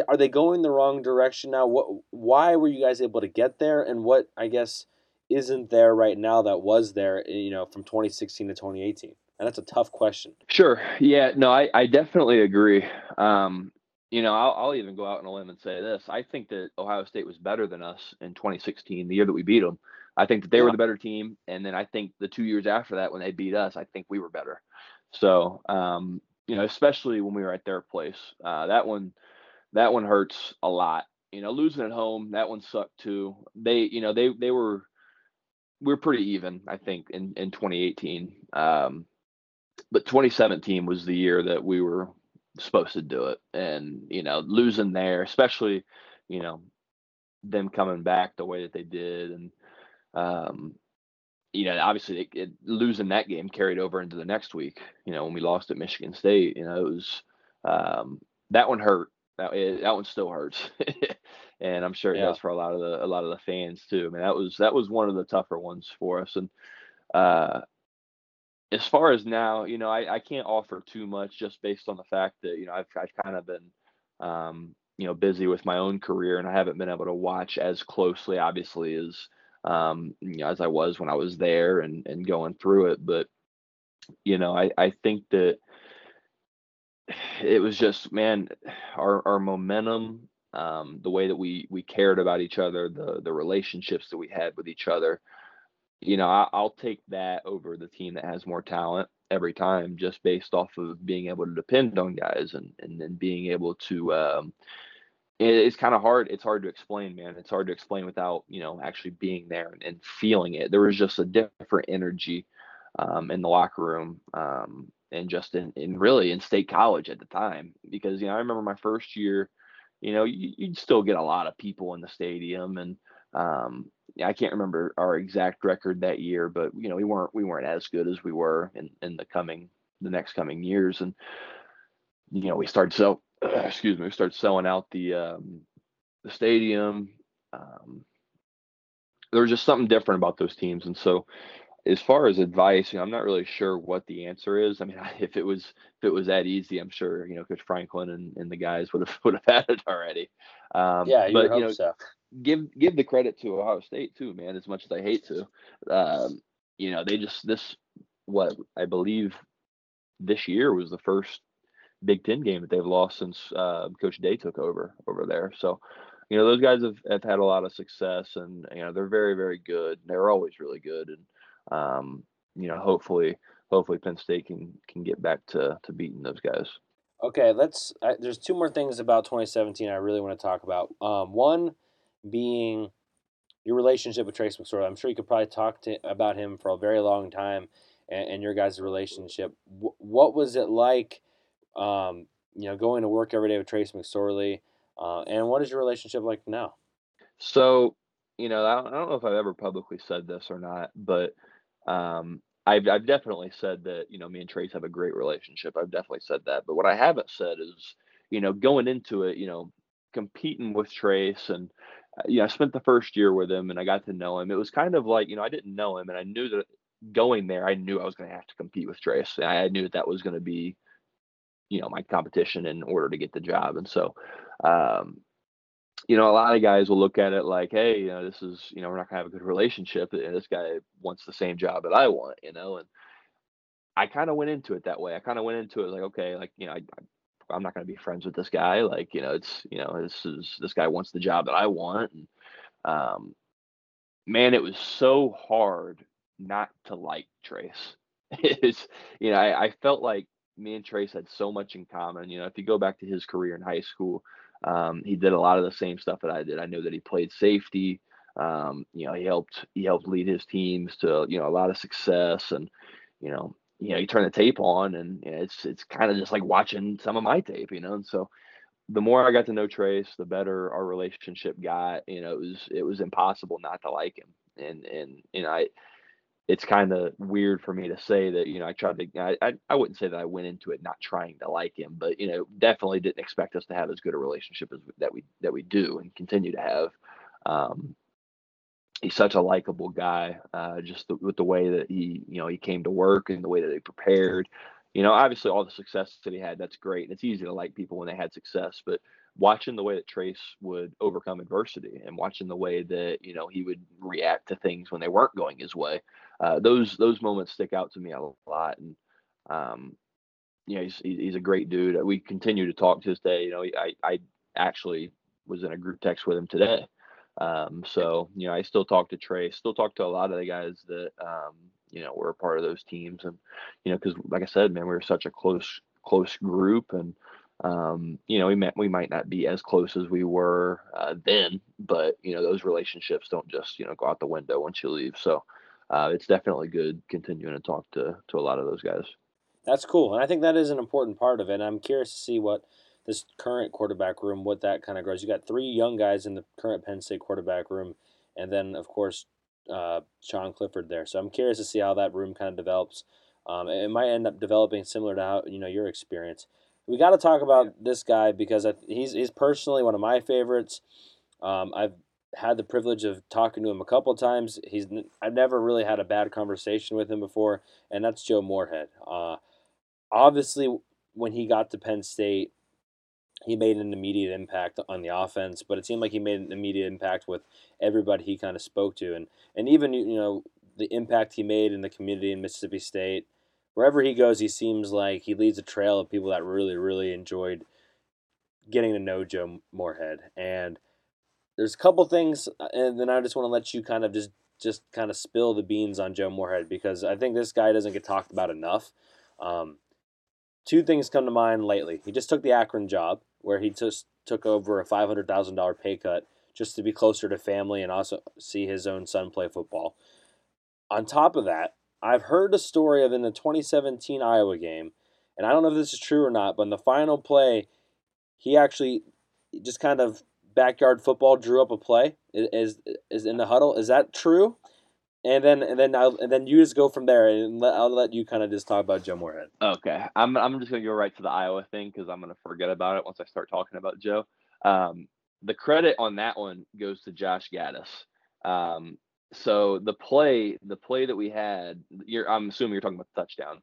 are they going the wrong direction now? What why were you guys able to get there and what I guess isn't there right now that was there, eh, you know, from 2016 to 2018? And that's a tough question. Sure. Yeah, no, I, I definitely agree. Um, you know, I'll, I'll even go out on a limb and say this. I think that Ohio State was better than us in 2016, the year that we beat them. I think that they yeah. were the better team. And then I think the two years after that, when they beat us, I think we were better. So, um, you know, especially when we were at their place, uh, that one, that one hurts a lot. You know, losing at home, that one sucked too. They, you know, they they were we are pretty even, I think, in in 2018. Um, but 2017 was the year that we were supposed to do it, and you know, losing there, especially, you know, them coming back the way that they did, and um, you know, obviously it, it, losing that game carried over into the next week. You know, when we lost at Michigan State, you know, it was um, that one hurt that it, that one still hurts, and I'm sure it yeah. does for a lot of the a lot of the fans too. I mean, that was that was one of the tougher ones for us. And uh, as far as now, you know, I, I can't offer too much just based on the fact that you know I've I've kind of been um, you know busy with my own career and I haven't been able to watch as closely, obviously, as um, you know, as I was when I was there and and going through it. But you know, I I think that it was just man our our momentum um, the way that we we cared about each other the the relationships that we had with each other you know I, will take that over the team that has more talent every time just based off of being able to depend on guys and and then being able to um, it, it's kind of hard it's hard to explain man. It's hard to explain without you know actually being there and, and feeling it. There was just a different energy um, in the locker room um, and just in, in really in state college at the time because you know I remember my first year, you know you, would still get a lot of people in the stadium and um, I can't remember our exact record that year, but you know we weren't we weren't as good as we were in in the coming the next coming years and you know we started sell excuse me we started selling out the um, the stadium. Um, there was just something different about those teams and so as far as advice, you know, I'm not really sure what the answer is. I mean, if it was if it was that easy, I'm sure you know Coach Franklin and, and the guys would have would have had it already. Um, yeah, you but you know, so. give give the credit to Ohio State too, man. As much as I hate to, um, you know, they just this what I believe this year was the first Big Ten game that they've lost since uh, Coach Day took over over there. So, you know, those guys have, have had a lot of success, and you know, they're very very good. They're always really good, and um, you know, hopefully, hopefully Penn State can can get back to to beating those guys. Okay, let's. I, there's two more things about 2017 I really want to talk about. Um, one being your relationship with Trace McSorley. I'm sure you could probably talk to about him for a very long time, and, and your guys' relationship. W- what was it like? Um, you know, going to work every day with Trace McSorley, uh, and what is your relationship like now? So, you know, I don't, I don't know if I've ever publicly said this or not, but um, I've, I've definitely said that, you know, me and Trace have a great relationship. I've definitely said that. But what I haven't said is, you know, going into it, you know, competing with Trace and, uh, you know, I spent the first year with him and I got to know him. It was kind of like, you know, I didn't know him and I knew that going there, I knew I was going to have to compete with Trace. I knew that that was going to be, you know, my competition in order to get the job. And so, um, you know, a lot of guys will look at it like, hey, you know, this is, you know, we're not gonna have a good relationship, and this guy wants the same job that I want, you know, and I kind of went into it that way. I kind of went into it like, okay, like, you know, I, I'm not gonna be friends with this guy. Like, you know, it's, you know, this is this guy wants the job that I want, and um, man, it was so hard not to like Trace. it's, you know, I, I felt like me and Trace had so much in common. You know, if you go back to his career in high school, um, he did a lot of the same stuff that I did. I knew that he played safety. Um, you know, he helped he helped lead his teams to you know a lot of success, and you know, you know, you turn the tape on, and you know, it's it's kind of just like watching some of my tape, you know. And so, the more I got to know Trace, the better our relationship got. You know, it was it was impossible not to like him, and and know, I it's kind of weird for me to say that you know I tried to I, I, wouldn't say that I went into it not trying to like him, but you know definitely didn't expect us to have as good a relationship as that we that we do and continue to have. Um, he's such a likable guy, uh, just the, with the way that he you know he came to work and the way that he prepared. You know, obviously all the success that he had, that's great, and it's easy to like people when they had success, but watching the way that Trace would overcome adversity and watching the way that you know he would react to things when they weren't going his way uh, those those moments stick out to me a lot. And um, you know, he's he's a great dude. We continue to talk to this day. You know, I I actually was in a group text with him today. Um, so you know, I still talk to Trey, still talk to a lot of the guys that um, you know were a part of those teams, and you know, because like I said, man, we were such a close close group, and um, you know, we met, we might not be as close as we were uh, then, but you know, those relationships don't just you know go out the window once you leave. So uh, it's definitely good continuing to talk to to a lot of those guys. That's cool, and I think that is an important part of it. I'm curious to see what this current quarterback room, what that kind of grows. You got three young guys in the current Penn State quarterback room, and then of course uh, Sean Clifford there. So I'm curious to see how that room kind of develops. Um, it might end up developing similar to how you know your experience. We got to talk about this guy because he's he's personally one of my favorites. Um, I've had the privilege of talking to him a couple times. He's I've never really had a bad conversation with him before, and that's Joe Moorhead. Uh, obviously, when he got to Penn State, he made an immediate impact on the offense, but it seemed like he made an immediate impact with everybody he kind of spoke to, and and even you know the impact he made in the community in Mississippi State. Wherever he goes, he seems like he leads a trail of people that really, really enjoyed getting to know Joe Moorhead. And there's a couple things, uh, and then I just want to let you kind of just just kind of spill the beans on Joe Moorhead because I think this guy doesn't get talked about enough. Um, two things come to mind lately. He just took the Akron job where he just took over a five hundred thousand dollar pay cut just to be closer to family and also see his own son play football. On top of that, I've heard a story of in the 2017 Iowa game, and I don't know if this is true or not, but in the final play, he actually just kind of backyard football drew up a play is is in the huddle. Is that true? And then and then I'll, and then you just go from there, and let, I'll let you kind of just talk about Joe Moorhead. Okay, I'm I'm just gonna go right to the Iowa thing because I'm gonna forget about it once I start talking about Joe. Um, the credit on that one goes to Josh Gattis. Um, so the play, the play that we had, you're, I'm assuming you're talking about the touchdown.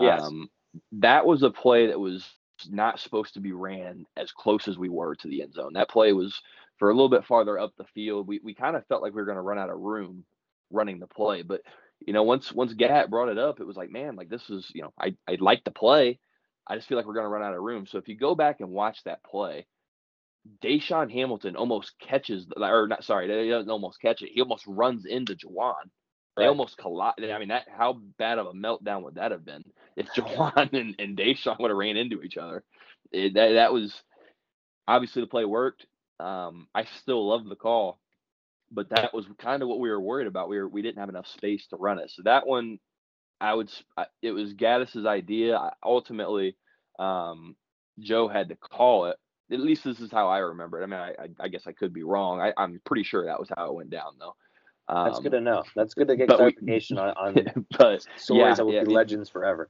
Yes. Um, that was a play that was not supposed to be ran as close as we were to the end zone. That play was for a little bit farther up the field. We we kind of felt like we were going to run out of room running the play, but you know, once once Gat brought it up, it was like, man, like this is, you know, I I like the play. I just feel like we're going to run out of room. So if you go back and watch that play, DaeSean Hamilton almost catches, or not, sorry, they doesn't almost catch it. He almost runs into Juwan they right. almost collide. I mean, that how bad of a meltdown would that have been if Juwan and, and DaeSean would have ran into each other? It, that that was obviously the play worked. Um, I still love the call, but that was kind of what we were worried about. We were we didn't have enough space to run it. So that one, I would it was Gattis's idea. I, ultimately, um, Joe had to call it. At least this is how I remember it. I mean, I, I, I guess I could be wrong. I, I'm pretty sure that was how it went down, though. Um, That's good to know. That's good to get clarification we, on, on but stories yeah, that will yeah, be legends forever.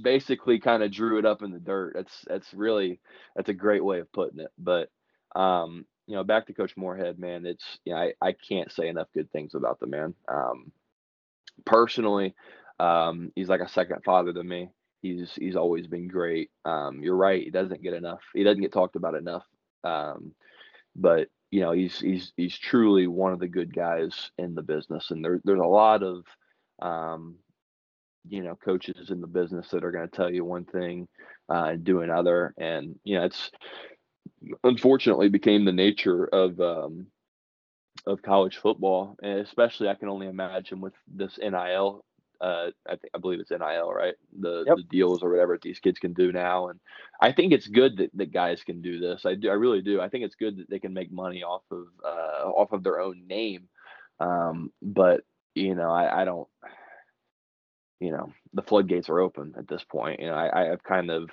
Basically, kind of drew it up in the dirt. That's that's really that's a great way of putting it. But um, you know, back to Coach Moorhead, man. It's you know, I I can't say enough good things about the man. Um, personally, um, he's like a second father to me. He's he's always been great. Um, you're right. He doesn't get enough. He doesn't get talked about enough. Um, but you know he's he's he's truly one of the good guys in the business and there, there's a lot of um, you know coaches in the business that are going to tell you one thing uh, and do another and you know it's unfortunately became the nature of um, of college football and especially i can only imagine with this nil uh, I think I believe it's NIL, right? The Yep. the deals or whatever these kids can do now, and I think it's good that, that guys can do this. I do, I really do. I think it's good that they can make money off of uh, off of their own name. Um, but you know, I, I don't. You know, the floodgates are open at this point. You know, I, I have kind of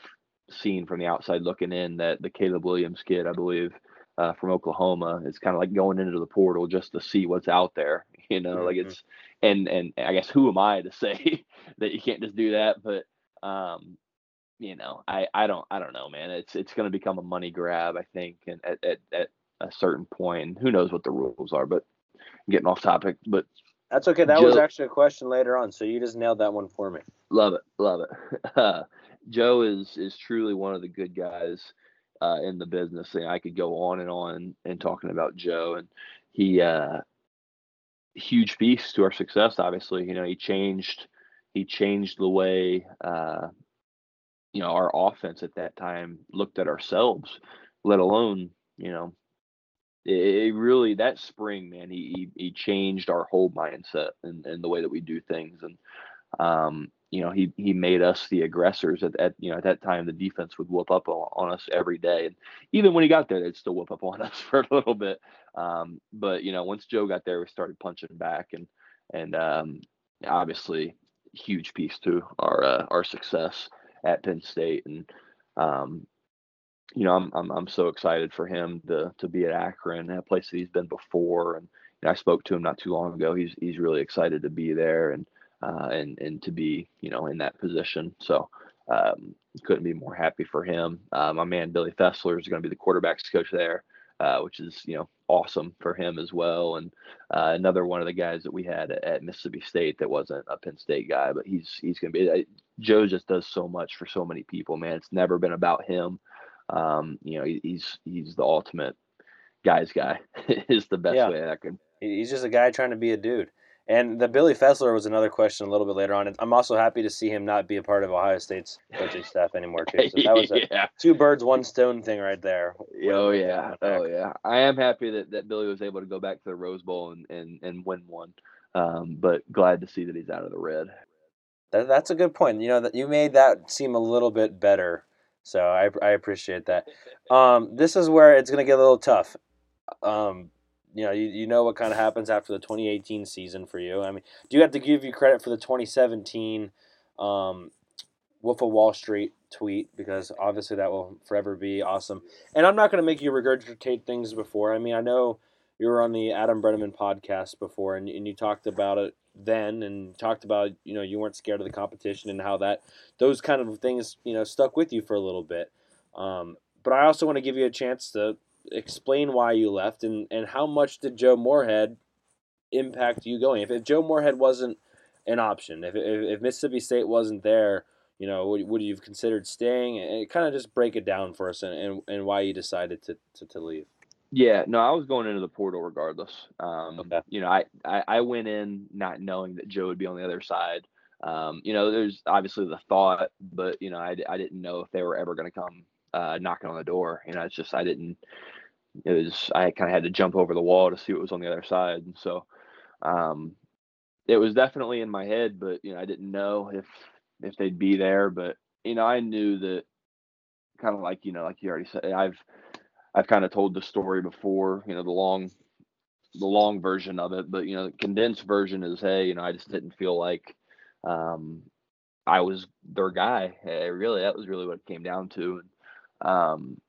seen from the outside looking in that the Caleb Williams kid, I believe, uh, from Oklahoma, is kind of like going into the portal just to see what's out there. You know, like Mhm. it's and and I guess who am I to say that you can't just do that? But um, you know, I I don't I don't know, man. It's it's going to become a money grab, I think, and at at, at a certain point, who knows what the rules are. But getting off topic, but That's okay. That was actually a question later on, so you just nailed that one for me. love it, love it. Uh, Joe is is truly one of the good guys uh, in the business, and I could go on and on and talking about Joe, and he uh, huge piece to our success. Obviously, you know, he changed he changed the way uh, you know our offense at that time looked at ourselves, let alone you know. It, it really that spring, man. He, he he changed our whole mindset and, and the way that we do things, and um, you know, he he made us the aggressors. At, at you know at that time, the defense would whoop up on, us every day, and even when he got there, they'd still whoop up on us for a little bit. Um, but you know, once Joe got there, we started punching back, and and um, obviously, huge piece to our uh, our success at Penn State, and um, you know, I'm, I'm I'm so excited for him to to be at Akron, a place that he's been before, and you know, I spoke to him not too long ago. He's he's really excited to be there, and uh, and and to be you know in that position. So um, couldn't be more happy for him. Uh, my man Billy Fessler is going to be the quarterbacks coach there, uh, which is you know awesome for him as well. And uh, another one of the guys that we had at, at Mississippi State that wasn't a Penn State guy, but he's he's going to be. uh, Joe just does so much for so many people, man. It's never been about him. Um, you know, he, he's he's the ultimate guy's guy. is the best Yeah. way I can. He's just a guy trying to be a dude. And the Billy Fessler was another question a little bit later on. I'm also happy to see him not be a part of Ohio State's coaching staff anymore too. So that was a yeah. two birds, one stone thing right there. Oh yeah, oh yeah. I am happy that, that Billy was able to go back to the Rose Bowl and, and, and win one. Um, but glad to see that he's out of the red. That, that's a good point. You know that you made that seem a little bit better. So I, I appreciate that. Um, this is where it's gonna get a little tough. Um, you know, you, you know what kind of happens after the 2018 season for you. I mean, do you have to give you credit for the 2017 um, Wolf of Wall Street tweet because obviously that will forever be awesome. And I'm not going to make you regurgitate things before. I mean, I know you were on the Adam Breneman podcast before, and, and you talked about it then, and talked about you know you weren't scared of the competition and how that those kind of things you know stuck with you for a little bit. Um, but I also want to give you a chance to explain why you left and, and how much did Joe Moorhead impact you going. If, if Joe Moorhead wasn't an option, if, if, if Mississippi State wasn't there, you know, would, would you have considered staying? And kind of just break it down for us and, and, and why you decided to, to, to leave. Yeah, no, I was going into the portal regardless. Um, Okay. You know, I, I, I went in not knowing that Joe would be on the other side. Um, you know, there's obviously the thought, but, you know, I, I didn't know if they were ever going to come uh, knocking on the door. You know, it's just, I didn't, it was, I kind of had to jump over the wall to see what was on the other side. And so um, it was definitely in my head, but, you know, I didn't know if, if they'd be there. But, you know, I knew that kind of like, you know, like you already said, I've, I've kind of told the story before, you know, the long the long version of it, but you know, the condensed version is hey, you know, I just didn't feel like um I was their guy. Eh, really that was really what it came down to. And um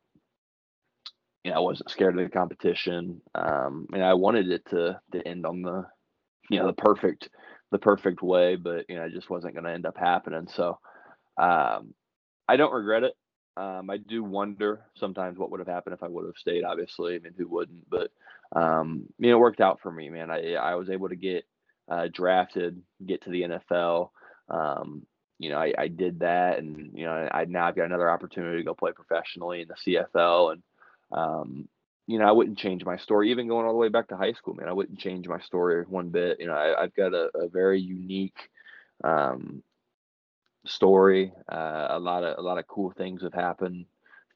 you know, I wasn't scared of the competition. Um and I wanted it to to end on the you know, the perfect the perfect way, but you know, it just wasn't gonna end up happening. So um I don't regret it. Um, I do wonder sometimes what would have happened if I would have stayed. Obviously, I mean, who wouldn't? But um, you know, it worked out for me, man. I I was able to get uh, drafted, get to the NFL. Um, you know, I, I did that, and you know, I now I've got another opportunity to go play professionally in the CFL, and um, you know, I wouldn't change my story, even going all the way back to high school, man. I wouldn't change my story one bit. You know, I, I've got a, a very unique um, story. Uh, a lot of a lot of cool things have happened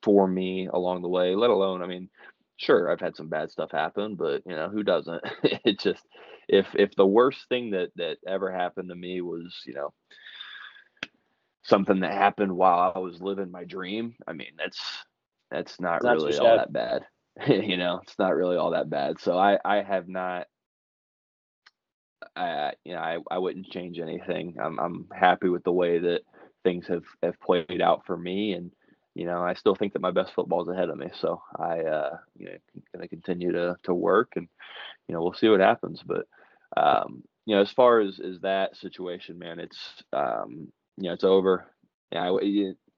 for me along the way. Let alone, I mean, sure, I've had some bad stuff happen, but you know, who doesn't? it just if if the worst thing that that ever happened to me was you know something that happened while I was living my dream, I mean that's that's not, not really all that bad. you know, it's not really all that bad. So I I have not I you know I, I wouldn't change anything. I'm I'm happy with the way that things have have played out for me and you know I still think that my best football is ahead of me. So I uh you know going to continue to to work and you know we'll see what happens. But um you know as far as as that situation, man, it's um you know it's over. Yeah,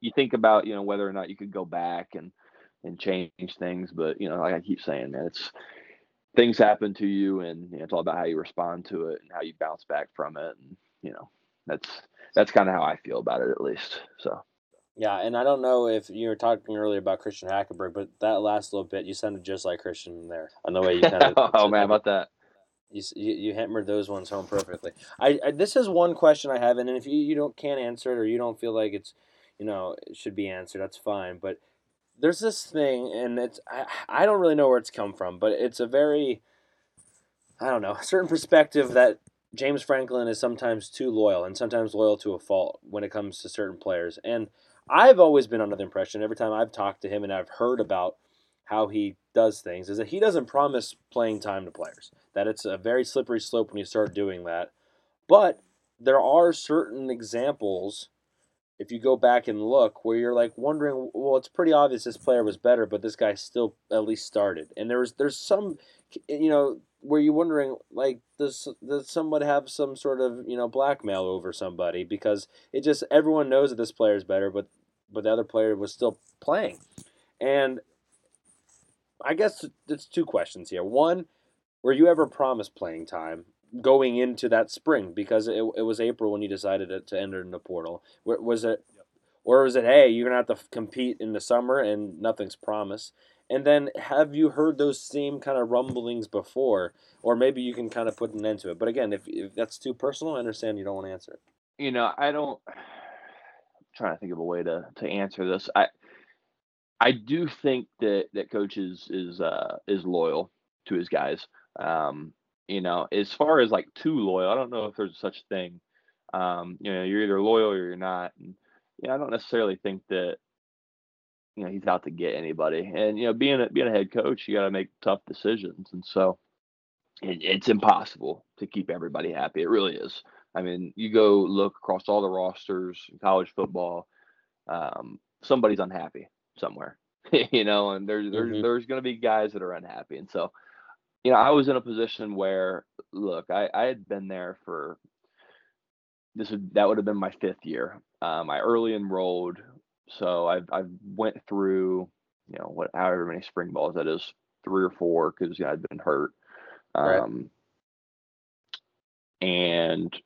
you think about you know whether or not you could go back and and change things. But you know, like I keep saying, man, it's things happen to you, and you know, it's all about how you respond to it and how you bounce back from it. And you know, that's that's kind of how I feel about it, at least. So. Yeah, and I don't know if you were talking earlier about Christian Hackenberg, but that last little bit, you sounded just like Christian there on the way you kind of. oh man, about that. You, you, hammered those ones home perfectly. I, I, this is one question I have, and if you, you don't can't answer it or you don't feel like it's you know it should be answered, that's fine. But there's this thing, and it's I, I don't really know where it's come from, but it's a very I don't know a certain perspective that James Franklin is sometimes too loyal and sometimes loyal to a fault when it comes to certain players. And I've always been under the impression every time I've talked to him and I've heard about how he does things is that he doesn't promise playing time to players. That it's a very slippery slope when you start doing that. But there are certain examples if you go back and look where you're like wondering well it's pretty obvious this player was better but this guy still at least started. And there's there's some you know where you're wondering like does does someone have some sort of you know blackmail over somebody? Because it just everyone knows that this player is better but but the other player was still playing. And i guess it's two questions here. One were you ever promised playing time going into that spring because it, it was April when you decided to, to enter in the portal. Was it, or was it, hey, you're gonna have to compete in the summer and nothing's promised? And then have you heard those same kind of rumblings before, or maybe you can kind of put an end to it? But again, if, if that's too personal, I understand you don't want to answer it. You know, I don't. I'm trying to think of a way to to answer this. I I do think that that coach is is uh, is loyal to his guys. Um, you know, as far as like too loyal, I don't know if there's such a thing. Um, you know, you're either loyal or you're not. And you know, I don't necessarily think that you know he's out to get anybody. And you know, being a being a head coach, you got to make tough decisions, and so it, it's impossible to keep everybody happy. It really is. I mean, you go look across all the rosters in college football, um, somebody's unhappy somewhere, you know, and there's there's mm-hmm. there's going to be guys that are unhappy, and so you know, I was in a position where, look, I, I had been there for this would that would have been my fifth year. Um, I early enrolled, so I've I've went through, you know, what however many spring balls that is, three or four, because you know, I'd been hurt. Um, right. and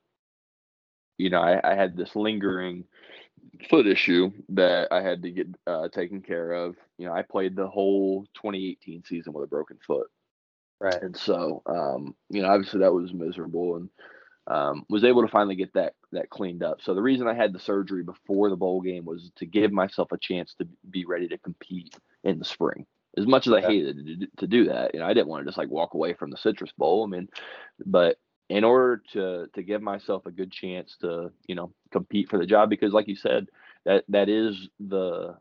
you know, I, I had this lingering foot issue that I had to get uh, taken care of. You know, I played the whole 2018 season with a broken foot. Right. And so, um, you know, obviously that was miserable and um, was able to finally get that that cleaned up. So the reason I had the surgery before the bowl game was to give myself a chance to be ready to compete in the spring. As much as I hated to, to do that, you know, I didn't want to just like walk away from the Citrus Bowl. I mean, but in order to to give myself a good chance to, you know, compete for the job, because like you said, that that is the,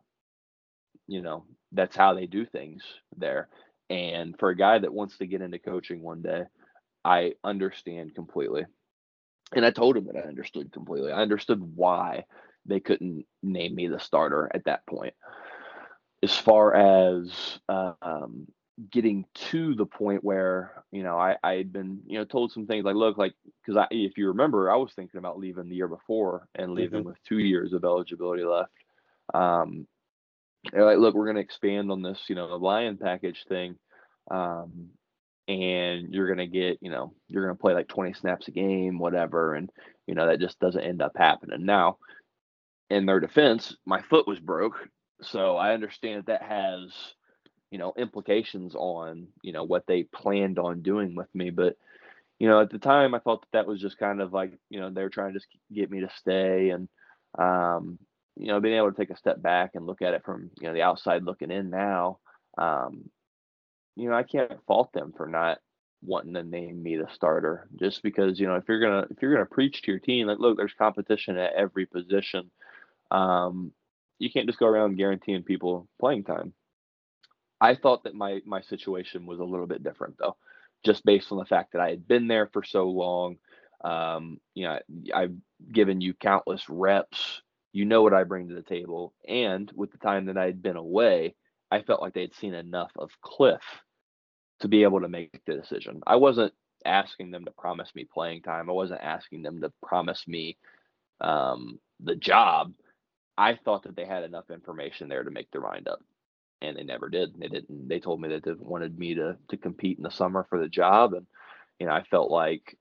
you know, that's how they do things there. And for a guy that wants to get into coaching one day, I understand completely. And I told him that I understood completely. I understood why they couldn't name me the starter at that point. As far as um, getting to the point where you know I I had been you know told some things like look like because I if you remember I was thinking about leaving the year before and leaving mm-hmm. with two years of eligibility left. Um, they're like, look, we're going to expand on this, you know, the lion package thing. Um, and you're going to get, you know, you're going to play like 20 snaps a game, whatever. And, you know, that just doesn't end up happening. Now, in their defense, my foot was broke. So I understand that, that has, you know, implications on, you know, what they planned on doing with me. But, you know, at the time, I thought that that was just kind of like, you know, they were trying to just get me to stay. And, um, you know, being able to take a step back and look at it from you know the outside looking in now, um, you know, I can't fault them for not wanting to name me the starter just because you know if you're gonna if you're gonna preach to your team like look there's competition at every position um, you can't just go around guaranteeing people playing time. I thought that my my situation was a little bit different though just based on the fact that i had been there for so long um, you know i've given you countless reps you know what i bring to the table and with the time that i had been away i felt like they had seen enough of cliff to be able to make the decision. I wasn't asking them to promise me playing time. I wasn't asking them to promise me um, the job. I thought that they had enough information there to make their mind up, and they never did. They didn't. They told me that they wanted me to to compete in the summer for the job, and you know I felt like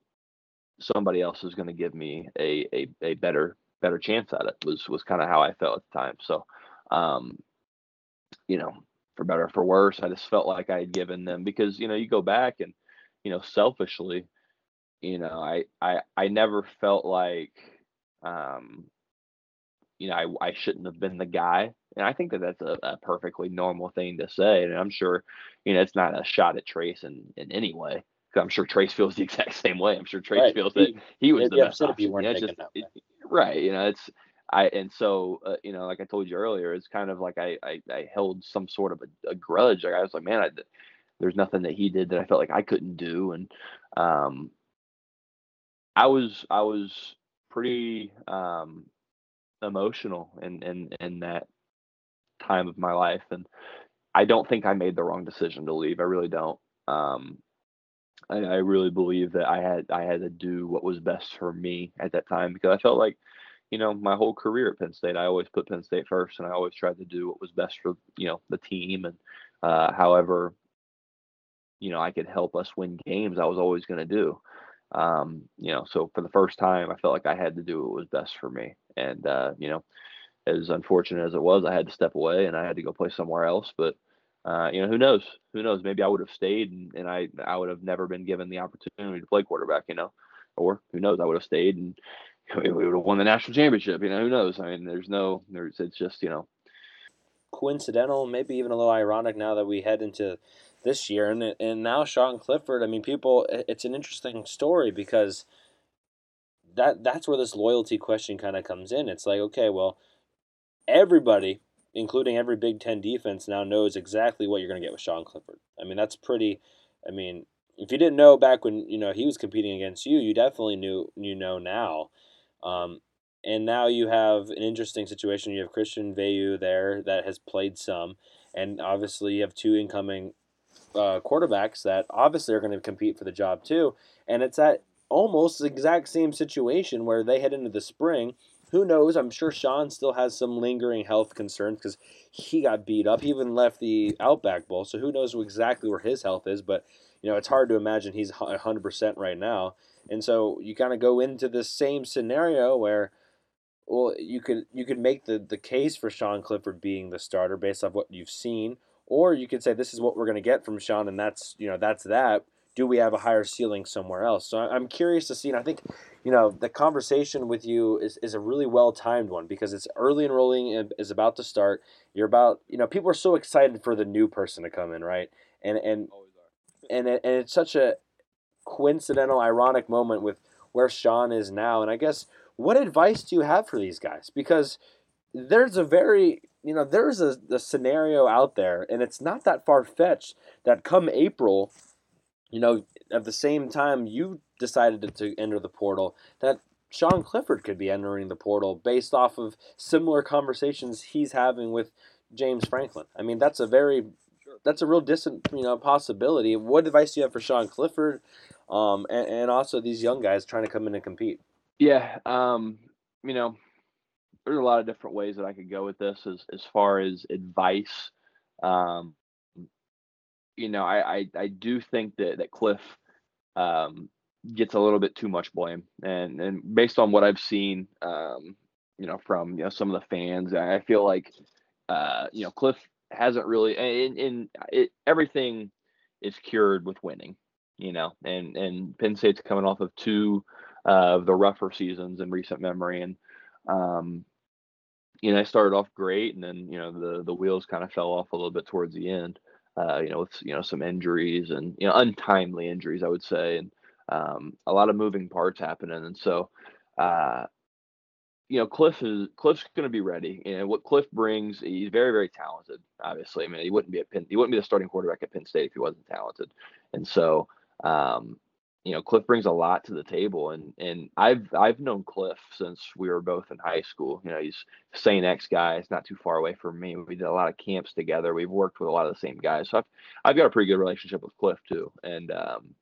somebody else was going to give me a, a a better better chance at it. Was was kind of how I felt at the time. So, um, you know, for better for worse. I just felt like I had given them because you know you go back and you know selfishly, you know I I I never felt like um you know I I shouldn't have been the guy, and I think that that's a, a perfectly normal thing to say, and I'm sure you know it's not a shot at Trace in in any way. Because I'm sure Trace feels the exact same way. I'm sure Trace right. feels that he was the best option. You weren't just, it, right. You know, it's I and so uh, you know, like I told you earlier, it's kind of like I I, I held some sort of a, a, grudge. Like I was like, man, I, there's nothing that he did that I felt like I couldn't do, and um, I was I was pretty um emotional in in in that time of my life, and I don't think I made the wrong decision to leave. I really don't. Um, I, I really believe that I had I had to do what was best for me at that time because I felt like you know, my whole career at Penn State, I always put Penn State first, and I always tried to do what was best for you know the team, and uh, however, you know, I could help us win games. I was always going to do. Um, you know, so for the first time, I felt like I had to do what was best for me, and uh, you know, as unfortunate as it was, I had to step away and I had to go play somewhere else. But uh, you know, who knows? Who knows? Maybe I would have stayed, and, and I I would have never been given the opportunity to play quarterback. You know, or who knows? I would have stayed and we would have won the national championship. You know, who knows? I mean, there's no, there's, it's just, you know, coincidental, maybe even a little ironic now that we head into this year. And, and now Sean Clifford, I mean, people, it's an interesting story because that that's where this loyalty question kind of comes in. It's like, okay, well, everybody, including every Big Ten defense, now knows exactly what you're going to get with Sean Clifford. I mean, that's pretty, I mean, if you didn't know back when you know he was competing against you, you definitely knew you know now. Um, and now you have an interesting situation. You have Christian Veilleux there that has played some, and obviously you have two incoming uh, quarterbacks that obviously are going to compete for the job too. And it's that almost exact same situation where they head into the spring. Who knows? I'm sure Sean still has some lingering health concerns because he got beat up. He even left the Outback Bowl, so who knows exactly where his health is. But you know, it's hard to imagine he's 100% right now. And so you kind of go into the same scenario where, well, you could you could make the the case for Sean Clifford being the starter based off what you've seen, or you could say this is what we're going to get from Sean, and that's you know that's that. Do we have a higher ceiling somewhere else? So I'm curious to see, and I think, you know, the conversation with you is, is a really well timed one because it's early enrolling is about to start. You're about, you know, people are so excited for the new person to come in, right? And and and it, and it's such a coincidental, ironic moment with where Sean is now. And I guess what advice do you have for these guys? Because there's a very you know there's a, a scenario out there, and it's not that far fetched that come April, you know, at the same time you decided to enter the portal, that Sean Clifford could be entering the portal based off of similar conversations he's having with James Franklin. I mean, that's a very that's a real distant you know possibility. What advice do you have for Sean Clifford, um, and, and also these young guys trying to come in and compete? Yeah, um, you know, there's a lot of different ways that I could go with this as as far as advice. Um, you know, I, I I do think that that Cliff um, gets a little bit too much blame, and and based on what I've seen, um, you know, from you know some of the fans, I feel like uh, you know Cliff hasn't really in in it, everything is cured with winning, you know, and and Penn State's coming off of two uh, of the rougher seasons in recent memory, and um, you know, I started off great, and then you know the the wheels kind of fell off a little bit towards the end. Uh, you know, with you know some injuries and you know untimely injuries, I would say, and um, a lot of moving parts happening, and so. Uh, you know, Cliff is Cliff's going to be ready, and what Cliff brings, he's very, very talented. Obviously, I mean, he wouldn't be at Penn, he wouldn't be the starting quarterback at Penn State if he wasn't talented, and so, um, you know, Cliff brings a lot to the table, and and I've I've known Cliff since we were both in high school. You know, he's St. X guy. It's not too far away from me. We did a lot of camps together. We've worked with a lot of the same guys, so I've I've got a pretty good relationship with Cliff too, and um,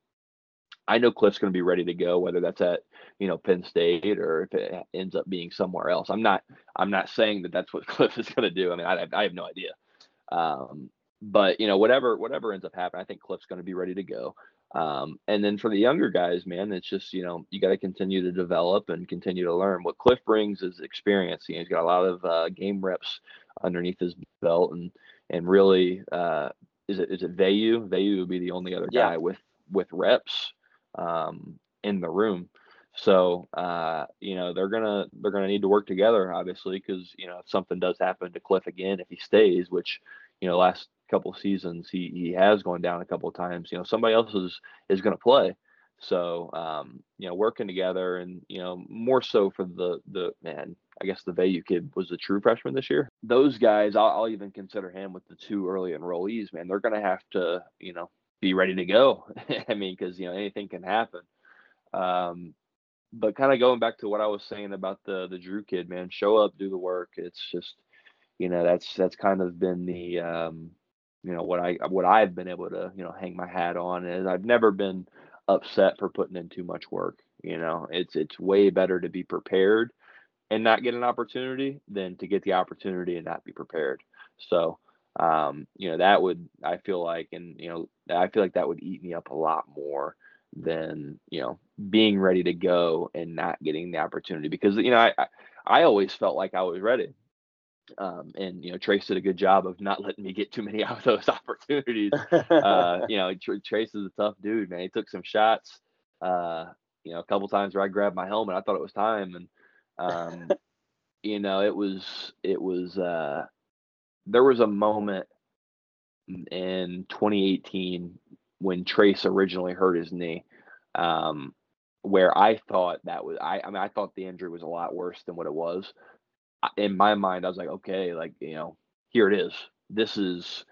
I know Cliff's going to be ready to go, whether that's at you know Penn State or if it ends up being somewhere else. I'm not I'm not saying that that's what Cliff is going to do. I mean, I, I have no idea. Um, but you know, whatever whatever ends up happening, I think Cliff's going to be ready to go. Um, and then for the younger guys, man, it's just you know you got to continue to develop and continue to learn. What Cliff brings is experience. You know, he's got a lot of uh, game reps underneath his belt, and and really, uh, is it is it Veilleux? Veilleux would be the only other guy yeah. with with reps um, in the room. So uh, you know they're gonna they're gonna need to work together, obviously, because you know if something does happen to Cliff again, if he stays, which you know last couple seasons he he has gone down a couple of times, you know somebody else is is gonna play. So um, you know working together and you know more so for the the man. I guess the Veilleux kid was a true freshman this year. Those guys, I'll, I'll even consider him with the two early enrollees. Man, they're gonna have to you know be ready to go. I mean, because you know anything can happen. Um, but kind of going back to what I was saying about the the Drew kid, man, show up, do the work. It's just, you know, that's that's kind of been the, um, you know, what I what I've been able to, you know, hang my hat on is I've never been upset for putting in too much work. You know, it's it's way better to be prepared and not get an opportunity than to get the opportunity and not be prepared. So, um, you know, that would I feel like, and you know, I feel like that would eat me up a lot more than you know being ready to go and not getting the opportunity because you know I I, I always felt like I was ready. Um, and you know Trace did a good job of not letting me get too many of those opportunities. uh, you know Trace is a tough dude, man. He took some shots. Uh, you know, a couple times where I grabbed my helmet, I thought it was time, and um, you know it was it was uh, there was a moment in 2018 when Trace originally hurt his knee, um, where I thought that was I, I mean I thought the injury was a lot worse than what it was. In my mind, I was like, okay, like you know, here it is. This is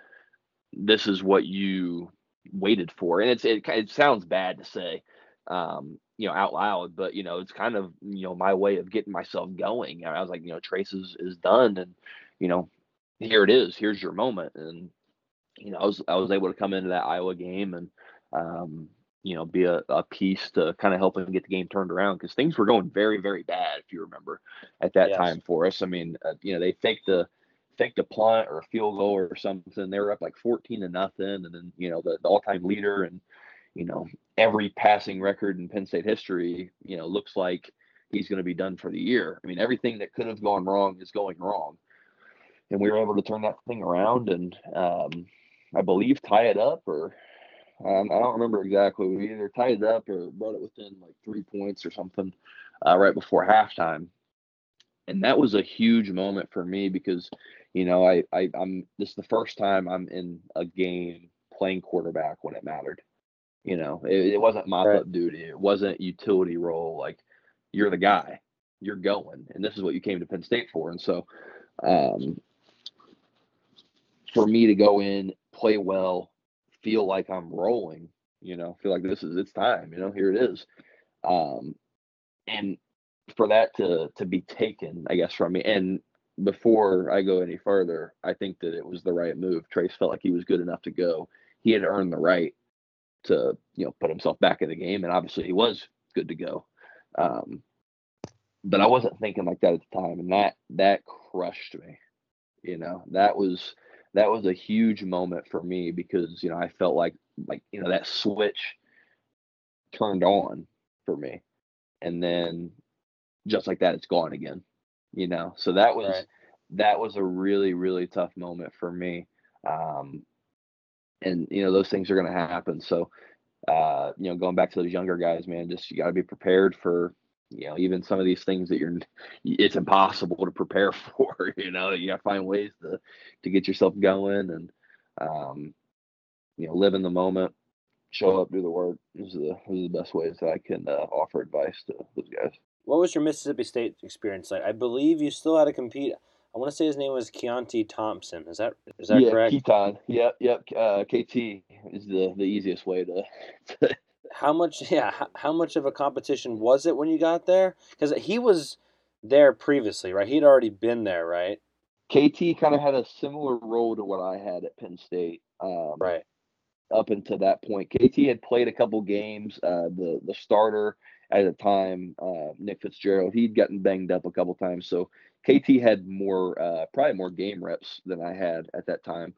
this is what you waited for, and it's it, it sounds bad to say, um, you know, out loud, but you know, it's kind of you know my way of getting myself going. I was like, you know, Trace is is done, and you know, here it is. Here's your moment, and you know, I was I was able to come into that Iowa game and um, you know be a, a piece to kind of help him get the game turned around because things were going very very bad if you remember at that yes. time for us. I mean, uh, you know, they faked the faked a punt or a field goal or something. They were up like fourteen to nothing, and then you know the, the all time leader and you know every passing record in Penn State history, you know, looks like he's going to be done for the year. I mean, everything that could have gone wrong is going wrong and we were able to turn that thing around and um, I believe tie it up or um, I don't remember exactly. We either tied it up or brought it within like three points or something uh, right before halftime. And that was a huge moment for me because, you know, I, I I'm this is the first time I'm in a game playing quarterback when it mattered. You know, it, it wasn't mop up duty. It wasn't utility role. Like you're the guy, you're going, and this is what you came to Penn State for. And so, um, for me to go in, play well, feel like I'm rolling, you know, feel like this is it's time, you know, here it is. Um, and for that to to be taken, I guess, from me. And before I go any further, I think that it was the right move. Trace felt like he was good enough to go. He had earned the right to, you know, put himself back in the game, and obviously he was good to go. Um, but I wasn't thinking like that at the time, and that that crushed me. You know, that was that was a huge moment for me because you know I felt like like you know that switch turned on for me, and then just like that, it's gone again. You know, so that was right. that was a really really tough moment for me. Um, and you know those things are going to happen. So uh, you know, going back to those younger guys, man, just you got to be prepared for you know even some of these things that you're it's impossible to prepare for you know you gotta find ways to to get yourself going and um you know, live in the moment, show up, do the work. Those are the those are the best ways that I can uh, offer advice to those guys. What was your Mississippi State experience like? I believe you still had to compete. I want to say his name was Keontae Thompson. Is that is that yeah, correct? Keytaon. Yep, yep. Uh, KT is the the easiest way to. to how much? Yeah, how, how much of a competition was it when you got there? Because he was there previously, right? He'd already been there, right? KT kind of had a similar role to what I had at Penn State. Um, Right. up until that point. KT had played a couple games. Uh, the the starter at the time, uh, Nick Fitzgerald, he'd gotten banged up a couple times, so KT had more, uh, probably more game reps than I had at that time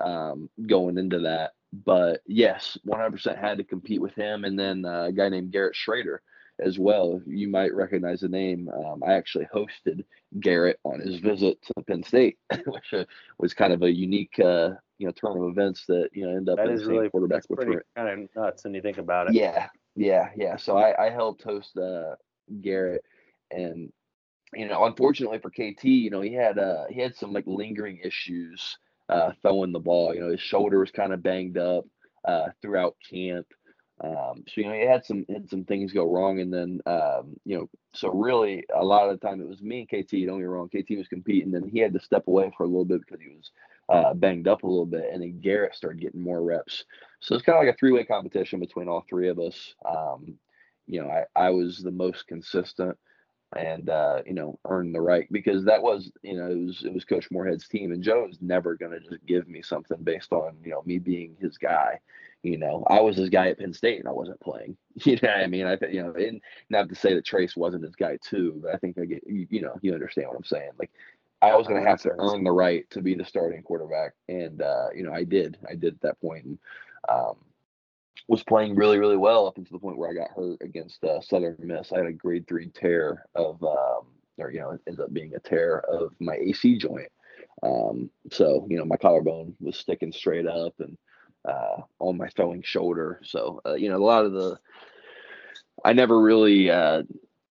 um, going into that. But yes, 100% had to compete with him, and then uh, a guy named Garrett Shrader as well. You might recognize the name. Um, I actually hosted Garrett on his visit to Penn State, which uh, was kind of a unique, uh, you know, turn of events that you know end up That in is the same really quarterback that's pretty kind of nuts when you think about it. Yeah, yeah, yeah. So I, I helped host uh, Garrett, and you know, unfortunately for KT, you know, he had uh he had some like lingering issues uh, throwing the ball. You know, his shoulder was kind of banged up uh, throughout camp. Um, so you know, he had some had some things go wrong, and then um, you know, so really a lot of the time it was me and KT. Don't get wrong, KT was competing, then he had to step away for a little bit because he was uh, banged up a little bit, and then Garrett started getting more reps. So it's kind of like a three way competition between all three of us. Um, you know, I, I was the most consistent and uh, you know earned the right because that was you know it was it was Coach Moorhead's team, and Joe was never going to just give me something based on you know me being his guy. You know, I was his guy at Penn State, and I wasn't playing. You know, what I mean, I think you know, and not to say that Trace wasn't his guy too, but I think I get you, you know you understand what I'm saying. Like I was going to have to earn the right to be the starting quarterback, and uh, you know I did. I did at that point, and um, was playing really, really well up until the point where I got hurt against uh, Southern Miss. I had a grade three tear of, um, or you know, it ended up being a tear of my AC joint. Um, so you know, my collarbone was sticking straight up and uh, on my throwing shoulder. So uh, you know, a lot of the, I never really uh,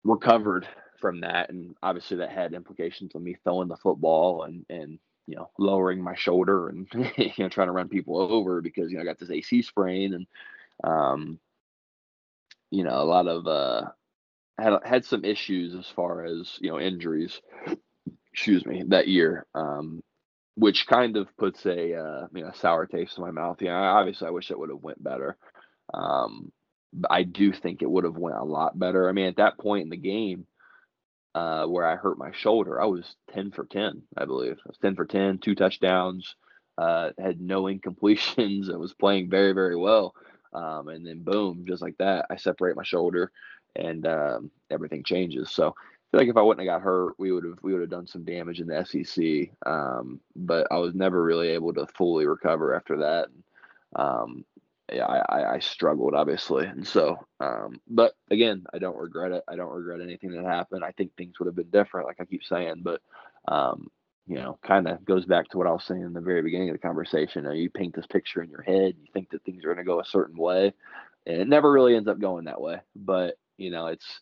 recovered from that, and obviously that had implications on me throwing the football and and you know lowering my shoulder and you know trying to run people over because you know I got this AC sprain and um you know a lot of uh had had some issues as far as you know injuries excuse me that year um which kind of puts a uh, you know sour taste in my mouth. Yeah, obviously I wish it would have went better. Um, I do think it would have went a lot better. I mean, at that point in the game, uh, where I hurt my shoulder, I was ten for ten, I believe. I was ten for 10, two touchdowns, uh, had no incompletions, and was playing very very well. Um, and then boom, just like that, I separate my shoulder, and um, everything changes. So I feel like if I wouldn't have got hurt, we would have we would have done some damage in the SEC. Um, but I was never really able to fully recover after that. Um, yeah, I, I struggled obviously, and so. Um, but again, I don't regret it. I don't regret anything that happened. I think things would have been different, like I keep saying. But um, you know, kind of goes back to what I was saying in the very beginning of the conversation. You, paint this picture in your head, you think that things are going to go a certain way, and it never really ends up going that way. But you know, it's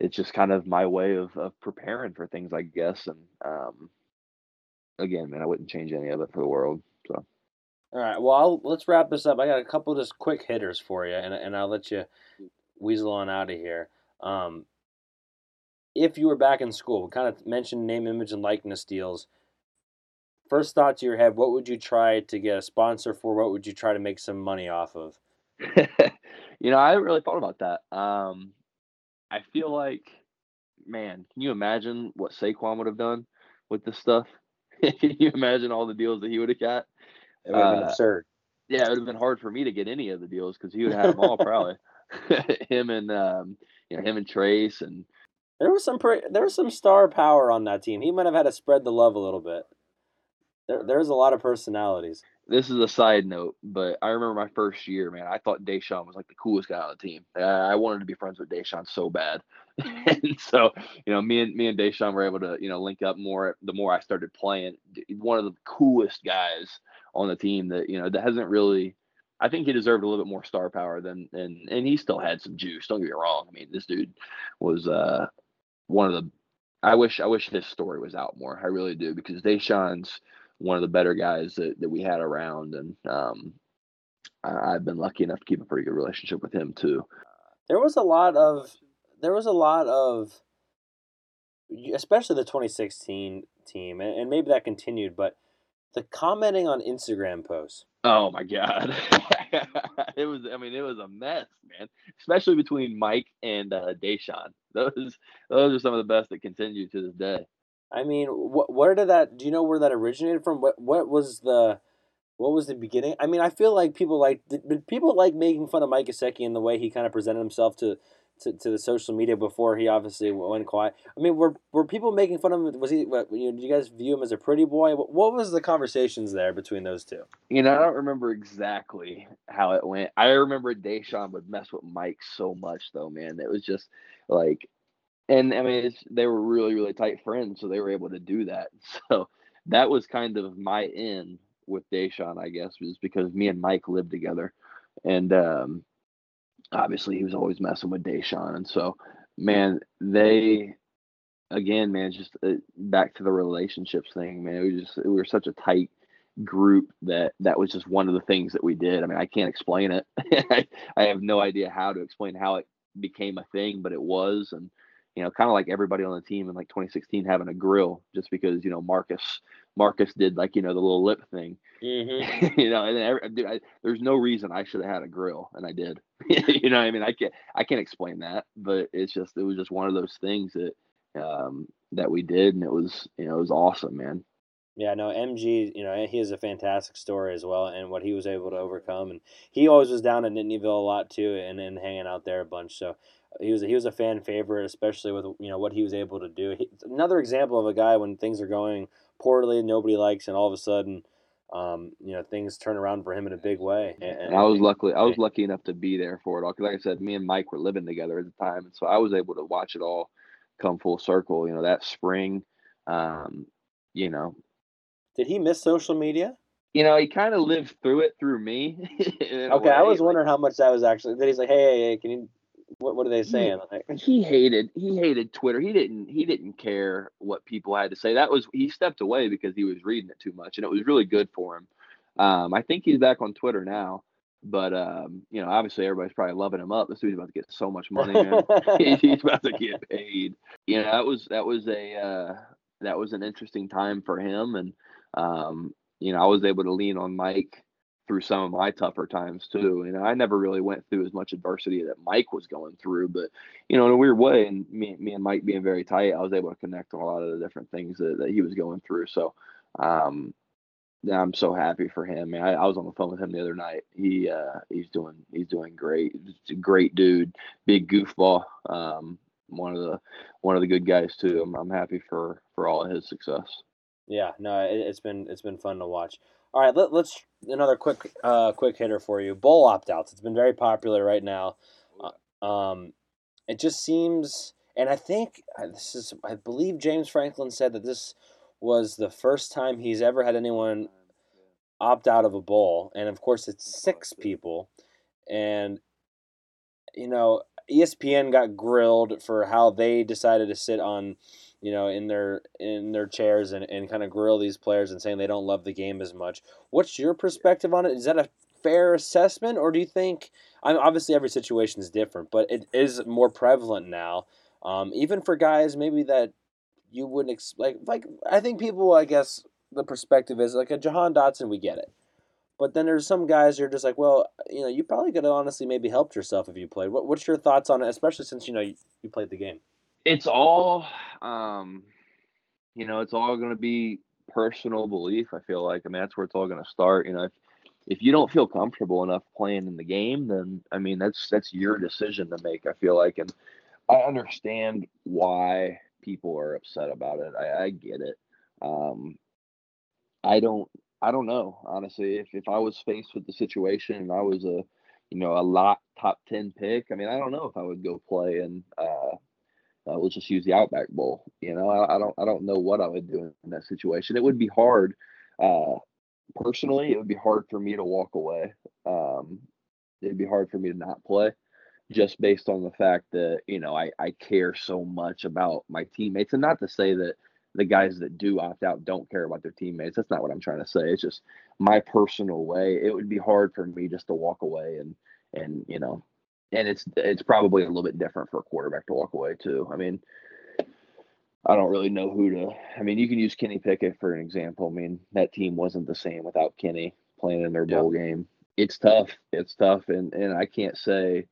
it's just kind of my way of, of preparing for things, I guess. And um, again, man, I wouldn't change any of it for the world. So All right. Well, I'll, let's wrap this up. I got a couple of just quick hitters for you, and, and I'll let you weasel on out of here. Um, if you were back in school, we kind of mentioned name, image, and likeness deals. First thought to your head, what would you try to get a sponsor for? What would you try to make some money off of? you know, I haven't really thought about that. Um, I feel like, man, can you imagine what Saquon would have done with this stuff? can you imagine all the deals that he would have got? It would have been Uh, absurd. Yeah, it would have been hard for me to get any of the deals because he would have had them all probably. him and um, you know him and Trace and There was some pre- there was some star power on that team. He might have had to spread the love a little bit. There, there's a lot of personalities. this is a side note, but I remember my first year, man. I thought DaeSean was like the coolest guy on the team. I, I wanted to be friends with DaeSean so bad, and so you know, me and me and DaeSean were able to you know link up more. The more I started playing, one of the coolest guys on the team that you know that hasn't really. I think he deserved a little bit more star power than and and he still had some juice. Don't get me wrong. I mean, this dude was uh one of the. I wish I wish his story was out more. I really do because DaeSean's one of the better guys that, that we had around and um, I, I've been lucky enough to keep a pretty good relationship with him too. There was a lot of there was a lot of especially the 2016 team and, and maybe that continued but the commenting on Instagram posts. Oh my god, it was. I mean, it was a mess, man. Especially between Mike and uh, DaeSean. Those those are some of the best that continue to this day. I mean, wh- where did that? Do you know where that originated from? What what was the what was the beginning? I mean, I feel like people like people like making fun of Mike Gesicki and the way he kind of presented himself to to, to the social media before he obviously went quiet. I mean, were were people making fun of him? Was he? What, you know, did you guys view him as a pretty boy? What, what was the conversations there between those two? You know, I don't remember exactly how it went. I remember DaeSean would mess with Mike so much, though, man. It was just like, and I mean, they were really really tight friends, so they were able to do that. So that was kind of my in with DaeSean, I guess, was because me and Mike lived together, and um, obviously he was always messing with DaeSean, and so man, they again, man, just uh, back to the relationships thing, man. We just we were such a tight group that that was just one of the things that we did. I mean, I can't explain it. I, I have no idea how to explain how it became a thing, but it was, and you know, kind of like everybody on the team in like 2016 having a grill, just because you know Marcus Marcus did like you know the little lip thing, mm-hmm. you know, and then every, dude, I, there's no reason I should have had a grill, and I did. you know, I mean, I can't I can't explain that, but it's just it was just one of those things that um that we did, and it was you know it was awesome, man. Yeah, no, MG, you know, he has a fantastic story as well, and what he was able to overcome, and he always was down at Nittanyville a lot too, and, and hanging out there a bunch. So he was he was a fan favorite, especially with you know what he was able to do. He, another example of a guy when things are going poorly, nobody likes, and all of a sudden, um, you know, things turn around for him in a big way. And, and I was lucky. I was lucky enough to be there for it all. Because, like I said, me and Mike were living together at the time, and so I was able to watch it all come full circle. You know, that spring, um, you know. Did he miss social media? You know, he kind of lived through it through me. okay, I was wondering like, how much that was actually. That he's like, hey, hey, hey, can you what what are they saying? He, he hated he hated Twitter. He didn't he didn't care what people had to say. That was he stepped away because he was reading it too much, and it was really good for him. Um, I think he's back on Twitter now, but um, you know, obviously everybody's probably loving him up. This dude's about to get so much money, man. he's about to get paid. You know, that was that was a uh, that was an interesting time for him, and um, you know, I was able to lean on Mike through some of my tougher times too. And I never really went through as much adversity that Mike was going through, but you know, in a weird way, and me, me and Mike being very tight, I was able to connect on a lot of the different things that, that he was going through. So, um, I'm so happy for him. Man, I, I was on the phone with him the other night. He uh, he's doing he's doing great. He's a great dude, big goofball. Um, one of the one of the good guys too. I'm, I'm happy for for all of his success. Yeah, no, it, has been it's been fun to watch. All right, let, us another quick uh, quick hitter for you. Bowl opt outs. It's been very popular right now. Uh, um, it just seems, and I think uh, this is, I believe James Franklin said that this was the first time he's ever had anyone opt out of a bowl, and of course it's six people, and you know ESPN got grilled for how they decided to sit on you know, in their in their chairs and, and kind of grill these players and saying they don't love the game as much. What's your perspective on it? Is that a fair assessment, or do you think? I mean, obviously every situation is different, but it is more prevalent now. Um, even for guys maybe that you wouldn't expect. Like, like I think people, I guess the perspective is like a Jahan Dotson, we get it. But then there's some guys who are just like, well, you know, you probably could have honestly maybe helped yourself if you played. What, what's your thoughts on it, especially since you know you, you played the game? It's all um you know it's all going to be personal belief i feel like i mean that's where it's all going to start you know if if you don't feel comfortable enough playing in the game then i mean that's that's your decision to make i feel like and i understand why people are upset about it i, I get it um i don't i don't know honestly if, if i was faced with the situation and i was a you know a lot top 10 pick i mean i don't know if i would go play and uh uh, let's just use the Outback Bowl. You know, I, I, don't I don't know what I would do in that situation. It would be hard. Uh, personally, it would be hard for me to walk away. Um, it'd be hard for me to not play, just based on the fact that you know I I care so much about my teammates, and not to say that the guys that do opt out don't care about their teammates. That's not what I'm trying to say. It's just my personal way. It would be hard for me just to walk away and and you know, and it's it's probably a little bit different for a quarterback to walk away too. I mean, I don't really know who to. I mean, you can use Kenny Pickett for an example. I mean, that team wasn't the same without Kenny playing in their bowl yeah. game. It's tough. It's tough, and and I can't say.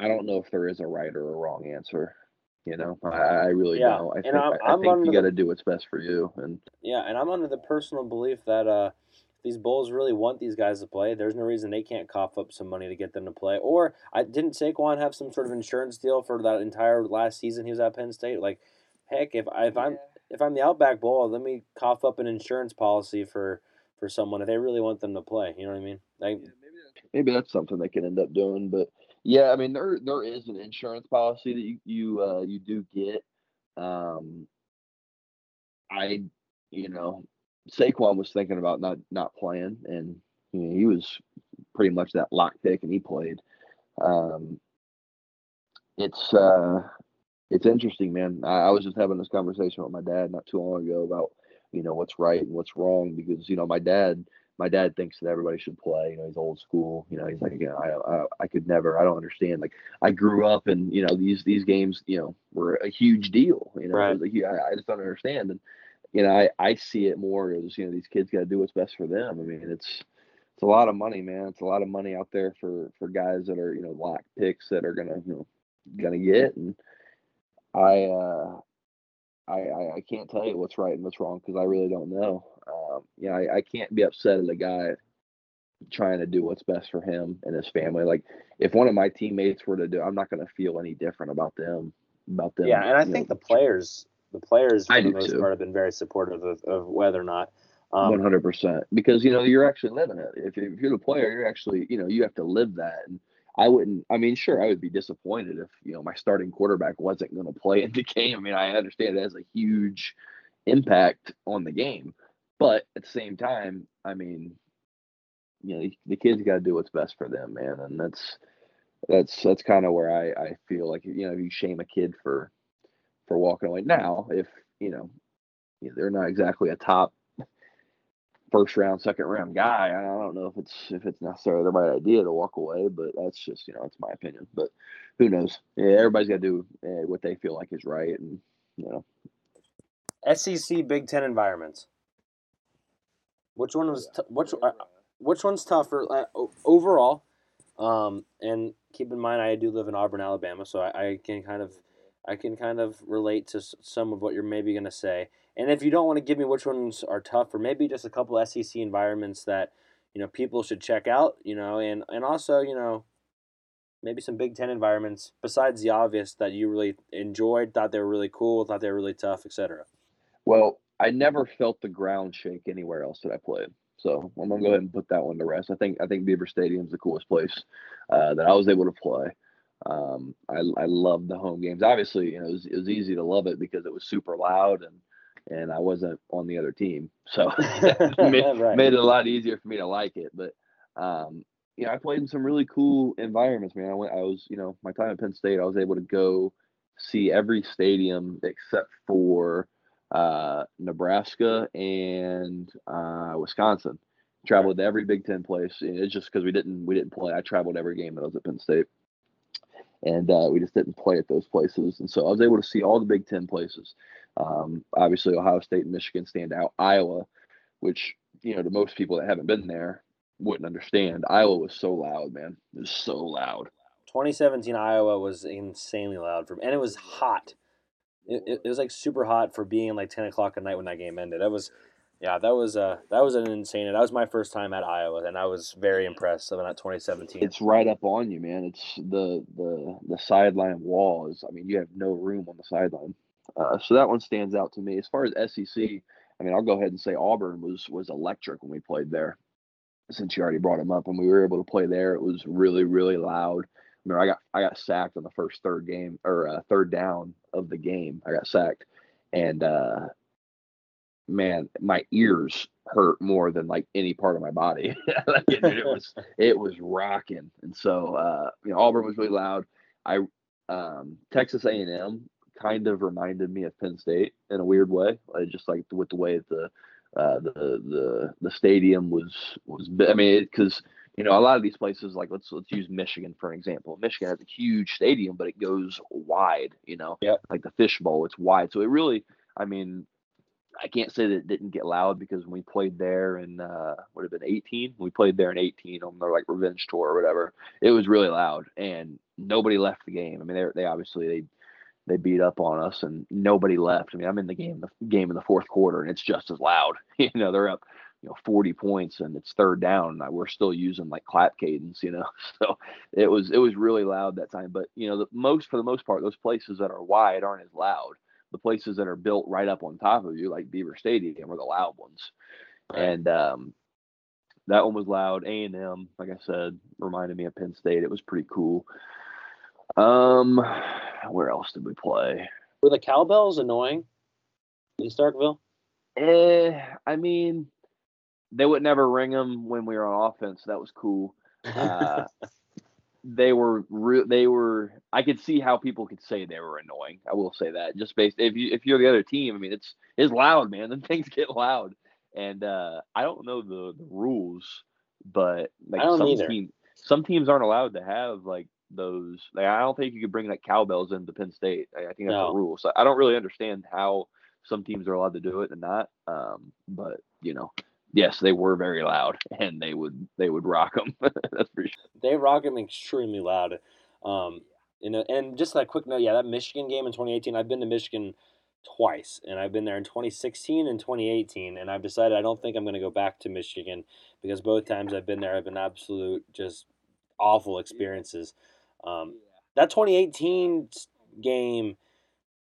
I don't know if there is a right or a wrong answer. You know, I, I really yeah. don't. I think, I'm, I, think you got to do what's best for you. And yeah, and I'm under the personal belief that uh, these Bulls really want these guys to play. There's no reason they can't cough up some money to get them to play. Or I didn't Saquon have some sort of insurance deal for that entire last season he was at Penn State. Like, heck, if I, if I'm if I'm the Outback Bowl, let me cough up an insurance policy for for someone if they really want them to play. You know what I mean? Like, yeah, maybe, that's, maybe that's something they can end up doing, but yeah, I mean there there is an insurance policy that you you uh, you do get. Um, I you know Saquon was thinking about not not playing, and you know, he was pretty much that lock pick, and he played. Um, it's uh, it's interesting, man. I, I was just having this conversation with my dad not too long ago about you know what's right and what's wrong because you know my dad my dad thinks that everybody should play. You know, he's old school. You know, he's like, you know, I, I, I could never. I don't understand. Like, I grew up, and you know, these these games, you know, were a huge deal. You know, right. like, I, I just don't understand. And you know, I I see it more as you know, these kids got to do what's best for them. I mean, it's it's a lot of money, man. It's a lot of money out there for for guys that are you know lock picks that are gonna you know gonna get. And I uh I, I, I can't tell you what's right and what's wrong because I really don't know. Um, you know, I, I can't be upset at a guy trying to do what's best for him and his family. Like if one of my teammates were to do, I'm not going to feel any different about them. About them. Yeah, and I think know, the players, the players for I the most too. part have been very supportive of, of whether or not. Um, one hundred percent, because you know you're actually living it. If, if you're the player, you're actually you know you have to live that, and I wouldn't. I mean, sure, I would be disappointed if you know my starting quarterback wasn't going to play in the game. I mean, I understand it has a huge impact on the game, but at the same time, I mean, you know, the kids got to do what's best for them, man, and that's that's that's kind of where I I feel like you know if you shame a kid for for walking away. Now, if you know they're not exactly a top first round, second round guy. I don't know if it's if it's necessarily the right idea to walk away, but that's just you know it's my opinion. But who knows? Yeah, everybody's got to do uh, what they feel like is right, and you know. SEC Big Ten environments. Which one was t- which uh, which one's tougher uh, overall? Um, and keep in mind, I do live in Auburn, Alabama, so I, I can kind of I can kind of relate to some of what you're maybe going to say. And if you don't want to give me which ones are tough, or maybe just a couple SEC environments that you know people should check out, you know, and and also you know maybe some Big Ten environments besides the obvious that you really enjoyed, thought they were really cool, thought they were really tough, etc. Well, I never felt the ground shake anywhere else that I played. So I'm gonna go ahead and put that one to rest. I think I think Beaver Stadium's the coolest place uh, that I was able to play. Um, I I love the home games. Obviously, you know, it was, it was easy to love it because it was super loud and and I wasn't on the other team, so made, right. made, it a lot easier for me to like it. But um, you know, I played in some really cool environments, man. I went, I was, you know, my time at Penn State, I was able to go see every stadium except for uh, Nebraska and uh, Wisconsin. Traveled to every Big Ten place. It's just because we didn't we didn't play. I traveled every game that I was at Penn State, and uh, we just didn't play at those places. And so I was able to see all the Big Ten places. Um, obviously, Ohio State and Michigan stand out. Iowa, which you know to most people that haven't been there wouldn't understand. Iowa was so loud, man. It was so loud. 2017 Iowa was insanely loud for, me. and it was hot. It, it, was like super hot for being like 10 o'clock at night when that game ended. That was, yeah, that was uh that was an insane. That was my first time at Iowa, and I was very impressed of that 2017. It's right up on you, man. It's the the the sideline wall is. I mean, you have no room on the sideline. Uh, so that one stands out to me. As far as SEC, I mean, I'll go ahead and say Auburn was was electric when we played there. Since you already brought him up, and we were able to play there, it was really really loud. I mean, I got I got sacked on the first third game or uh, third down of the game. I got sacked, and uh, man, my ears hurt more than like any part of my body. like it, it, was it was rocking, and so uh, you know Auburn was really loud. I um, Texas A and M kind of reminded me of Penn State in a weird way, like just like with the way the uh, the the the stadium was was. I mean, because you know a lot of these places, like let's let's use Michigan for an example. Michigan has a huge stadium, but it goes wide. You know, Yep. like the fishbowl, it's wide. So it really, I mean, I can't say that it didn't get loud because when we played there in uh, would have been 18. We played there in 18 on their like revenge tour or whatever. It was really loud, and nobody left the game. I mean, they they obviously they they beat up on us, and nobody left. I mean, I'm in the game the game in the fourth quarter, and it's just as loud. you know, they're up you know 40 points, and it's third down, and we're still using like clap cadence. You know, so it was it was really loud that time. But you know, the most for the most part, those places that are wide aren't as loud the places that are built right up on top of you, like Beaver Stadium, are the loud ones. Right. And um, that one was loud. A and M, like I said, reminded me of Penn State. It was pretty cool. Um, where else did we play? Were the cowbells annoying in Starkville? Eh, I mean, they would never ring them when we were on offense. That was cool. Uh, they were re- they were I could see how people could say they were annoying. I will say that just based if you if you're the other team, I mean it's it's loud, man. Then things get loud, and uh, I don't know the, the rules, but like some either. team some teams aren't allowed to have like those. Like I don't think you could bring like cowbells into Penn State. I, I think that's No. a rule. So I don't really understand how some teams are allowed to do it and not. Um, but you know, yes, they were very loud, and they would they would rock them. that's for sure. they rock them extremely loud. Um, and, and just that quick note, yeah, that Michigan game in 2018, I've been to Michigan twice, and I've been there in 2016 and 2018, and I've decided I don't think I'm going to go back to Michigan because both times I've been there I've been absolute just awful experiences. Um, that 2018 game,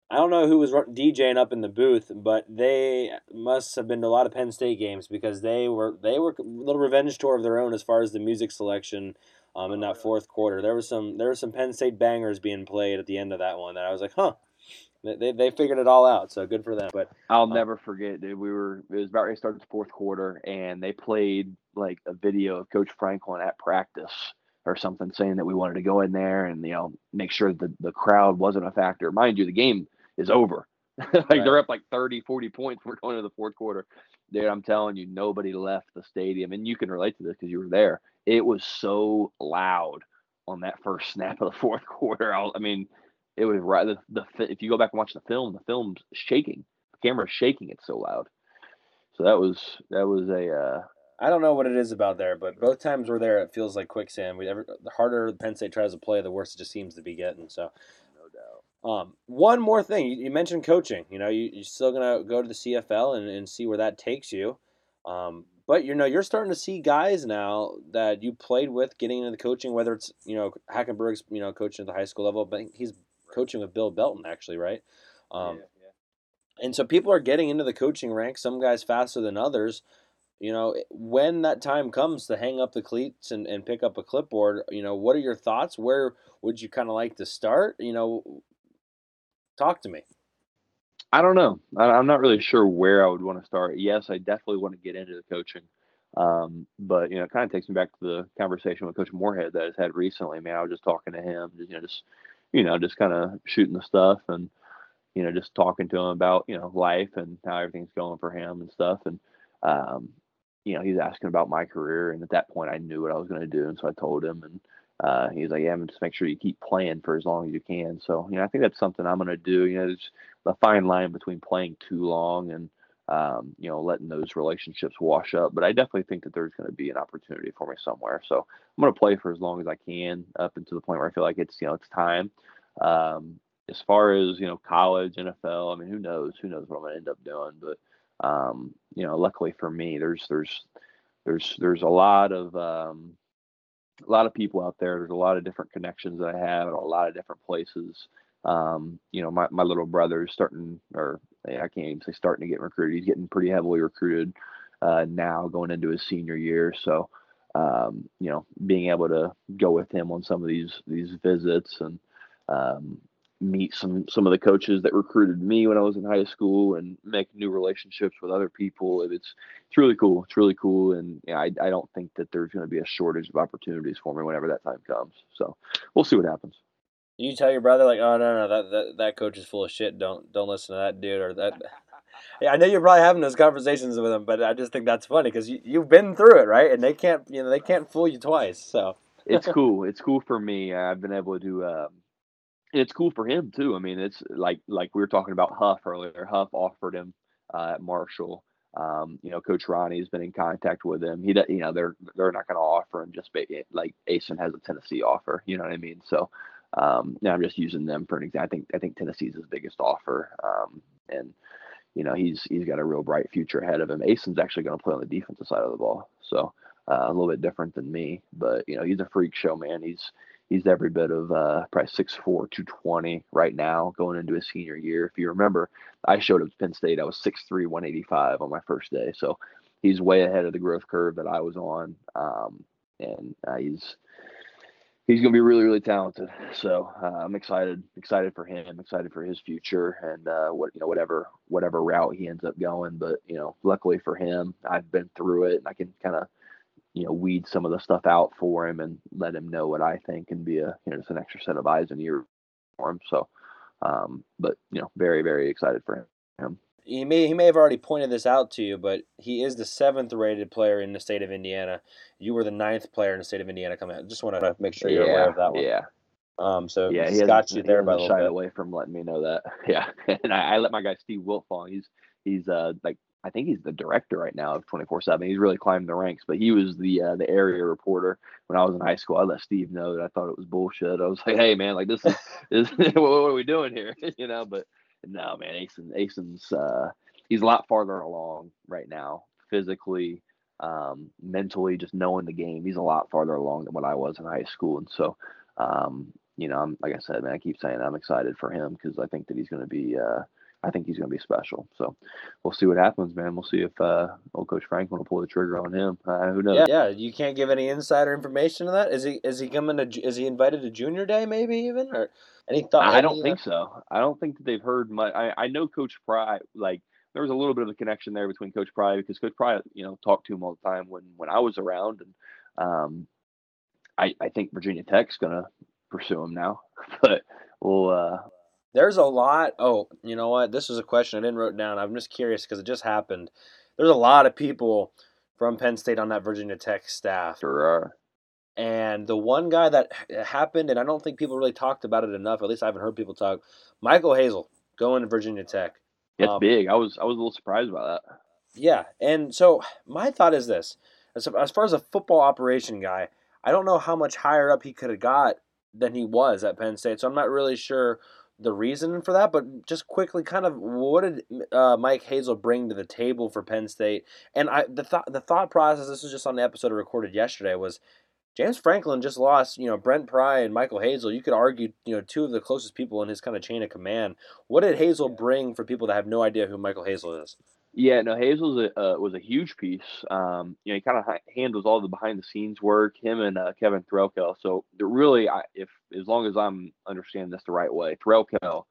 I don't know who was DJing up in the booth, but they must have been to a lot of Penn State games because they were they were a little revenge tour of their own as far as the music selection. Um, in that fourth quarter, there was some there was some Penn State bangers being played at the end of that one that I was like, huh, they, they, figured it all out. So good for them. But I'll Uh, never forget, dude. We were it was about ready to start the fourth quarter, and they played like a video of Coach Franklin at practice or something, saying that we wanted to go in there and you know make sure that the, the crowd wasn't a factor. Mind you, the game is over. like Right. they're up like 30, 40 points. We're going to the fourth quarter. Dude, I'm telling you, nobody left the stadium, and you can relate to this because you were there. It was so loud on that first snap of the fourth quarter. I, I mean, it was right. The, the if you go back and watch the film, the film's shaking. The camera's shaking. It's so loud. So that was that was a uh, I don't know what it is about there, but both times we're there, it feels like quicksand. We ever the harder Penn State tries to play, the worse it just seems to be getting. So. Um, one more thing, you, you mentioned coaching. You know, you, you're still gonna go to the CFL and, and see where that takes you. Um, but you know, you're starting to see guys now that you played with getting into the coaching. Whether it's you know Hackenberg's you know coaching at the high school level, but he's coaching with Bill Belton actually, right? Um, and so people are getting into the coaching ranks. Some guys faster than others. You know, when that time comes to hang up the cleats and, and pick up a clipboard, you know, what are your thoughts? Where would you kind of like to start? You know, talk to me. I don't know. I'm not really sure where I would want to start. Yes, I definitely want to get into the coaching. Um, but you know, it kind of takes me back to the conversation with Coach Moorhead that I had recently. Man, I was just talking to him, just, you know, just you know, just kind of shooting the stuff and you know, just talking to him about you know life and how everything's going for him and stuff. And um, you know, he's asking about my career, and at that point, I knew what I was going to do, and so I told him, and uh, he's like, "Yeah, just make sure you keep playing for as long as you can." So you know, I think that's something I'm going to do. You know, there's a fine line between playing too long and um, you know letting those relationships wash up. But I definitely think that there's going to be an opportunity for me somewhere. So I'm going to play for as long as I can, up until the point where I feel like it's you know it's time. Um, as far as you know, college, NFL, I mean, who knows? Who knows what I'm going to end up doing? But um, you know, luckily for me, there's there's there's there's a lot of um, a lot of people out there. There's a lot of different connections that I have in a lot of different places. Um, you know, my, my little brother's starting, or I can't even say starting to get recruited. He's getting pretty heavily recruited uh, now, going into his senior year. So, um, you know, being able to go with him on some of these these visits and um, meet some some of the coaches that recruited me when I was in high school and make new relationships with other people. It's it's really cool. It's really cool, and yeah, I I don't think that there's going to be a shortage of opportunities for me whenever that time comes. So we'll see what happens. You tell your brother like, oh no no that, that that coach is full of shit. Don't don't listen to that dude or that. Yeah, I know you're probably having those conversations with them, but I just think that's funny because you you've been through it, right? And they can't you know they can't fool you twice. So it's cool. It's cool for me. I've been able to. Um, it's cool for him too. I mean, it's like like we were talking about Huff earlier. Huff offered him uh, at Marshall. Um, you know, Coach Rahne's been in contact with him. He, you know, they're they're not going to offer him just like Asen has a Tennessee offer. You know what I mean? So, um, yeah, I'm just using them for an example. I think I think Tennessee's his biggest offer, um, and you know he's he's got a real bright future ahead of him. Asen's actually going to play on the defensive side of the ball, so uh, a little bit different than me. But you know, he's a freak show man. He's he's every bit of uh, probably 6'4", 220 right now, going into his senior year. If you remember, I showed up to Penn State. I was 6'3", 185 on my first day. So he's way ahead of the growth curve that I was on. Um, and uh, he's he's going to be really, really talented. So uh, I'm excited, excited for him, I'm excited for his future, and uh, what you know, whatever whatever route he ends up going. But you know, luckily for him, I've been through it, and I can kind of you know weed some of the stuff out for him and let him know what I think and be a you know just an extra set of eyes and ears for him. So, um, but you know, very very excited for him. He may he may have already pointed this out to you, but he is the seventh rated player in the state of Indiana. You were the ninth player in the state of Indiana coming out. Just want to make sure you're yeah, aware of that one. Yeah. Um. So yeah, he got you there by a little bit. away from letting me know that. Yeah, and I, I let my guy Steve Wiltfong. He's he's uh like I think he's the director right now of 24 seven. He's really climbed the ranks, but he was the uh, the area reporter when I was in high school. I let Steve know that I thought it was bullshit. I was like, hey man, like this is, is what, what, are we doing here? you know, but no man, Asen, Asen's uh, he's a lot farther along right now, physically, um, mentally, just knowing the game. He's a lot farther along than what I was in high school, and so um, you know, I'm like I said, man, I keep saying I'm excited for him because I think that he's going to be uh, I think he's going to be special. So we'll see what happens, man. We'll see if uh, old Coach Franklin will pull the trigger on him. Uh, who knows? Yeah, yeah, you can't give any insider information to that. Is he is he coming to is he invited to Junior Day maybe even or any thought? I don't think so. I don't think that they've heard much. I, I know Coach Pry like there was a little bit of a connection there between Coach Pry because Coach Pry you know talked to him all the time when when I was around and um, I I think Virginia Tech's gonna pursue him now, but we'll uh, there's a lot. Oh, you know what? This was a question I didn't wrote down. I'm just curious because it just happened. There's a lot of people from Penn State on that Virginia Tech staff. Sure are. And the one guy that happened, and I don't think people really talked about it enough. At least I haven't heard people talk. Michael Hazel going to Virginia Tech. That's um, big. I was I was a little surprised by that. Yeah, and so my thought is this: as, as far as a football operation guy, I don't know how much higher up he could have got than he was at Penn State. So I'm not really sure the reason for that, but just quickly, kind of, what did uh, Mike Hazel bring to the table for Penn State? And I, the thought, the thought process. This was just on the episode I recorded yesterday. Was James Franklin just lost, you know, Brent Pry and Michael Hazel. You could argue, you know, two of the closest people in his kind of chain of command. What did Hazel bring for people that have no idea who Michael Hazel is? Yeah, no, Hazel's a, uh, was a huge piece. Um, you know, he kind of handles all the behind the scenes work. Him and uh, Kevin Threlkel. So really, I, if as long as I'm understanding this the right way, Threlkel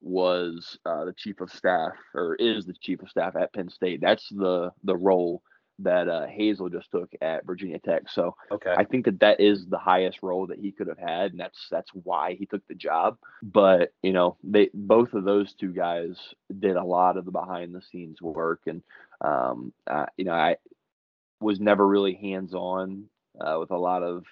was uh, the chief of staff or is the chief of staff at Penn State. That's the the role that uh, Hazel just took at Virginia Tech. So okay. I think that that is the highest role that he could have had, and that's that's why he took the job. But you know, they both of those two guys did a lot of the behind the scenes work, and um, uh, you know, I was never really hands on uh, with a lot of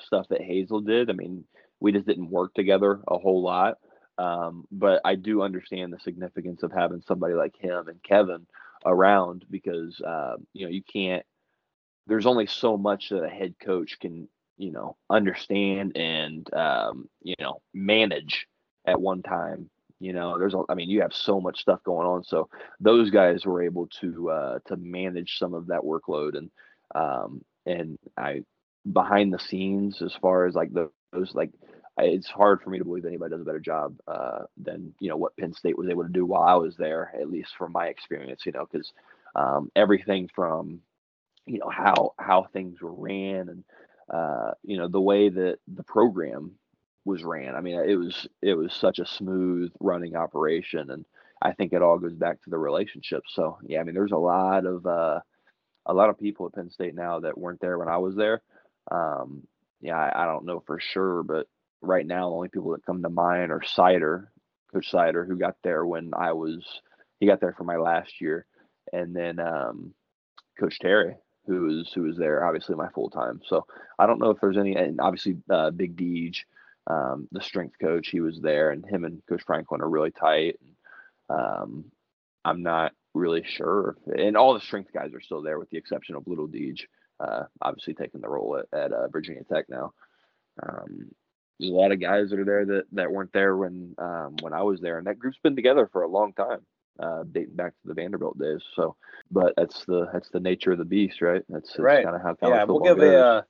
stuff that Hazel did. I mean, we just didn't work together a whole lot. Um, but I do understand the significance of having somebody like him and Kevin around because uh, you know you can't. There's only so much that a head coach can you know understand and um, you know manage at one time. You know, there's a, I mean, you have so much stuff going on. So those guys were able to uh, to manage some of that workload and um, and I behind the scenes as far as like the, those like it's hard for me to believe anybody does a better job uh, than you know what Penn State was able to do while I was there, at least from my experience. You know, because um, everything from you know how how things were ran and uh, you know the way that the program was ran. I mean, it was it was such a smooth running operation, and I think it all goes back to the relationship. So yeah, I mean, there's a lot of uh, a lot of people at Penn State now that weren't there when I was there. Um, yeah, I, I don't know for sure, but right now, the only people that come to mind are Seider, Coach Seider, who got there when I was he got there for my last year, and then um, Coach Terry, who was who was there obviously my full time. So I don't know if there's any, and obviously uh, Big Deej, um, the strength coach, he was there, and him and Coach Franklin are really tight. And, um, I'm not really sure, and all the strength guys are still there with the exception of Little Deej, uh, obviously taking the role at, at uh, Virginia Tech now. Um, there's a lot of guys that are there that, that weren't there when um, when I was there, and that group's been together for a long time, uh, dating back to the Vanderbilt days. So, but that's the that's the nature of the beast, right? That's, that's Right. kind of how college Yeah, we'll give goes. a uh,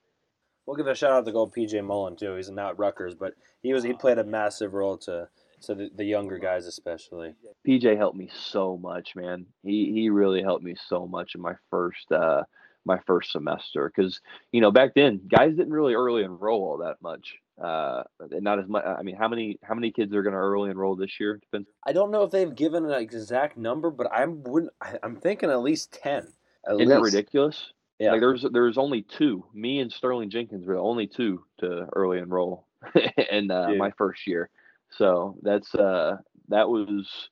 we'll give a shout out to gold PJ Mullen too. He's now at Rutgers, but he was he played a massive role to to the, the younger guys especially. PJ helped me so much, man. He he really helped me so much in my first uh my first semester because you know back then guys didn't really early enroll all that much. Uh, not as much. I mean, how many how many kids are going to early enroll this year? Depends. I don't know if they've given an exact number, but I'm wouldn't I'm thinking at least ten. At Isn't that least. ridiculous? Yeah. Like there's there's only two. Me and Sterling Jenkins were the only two to early enroll in uh, my first year. So that's uh that was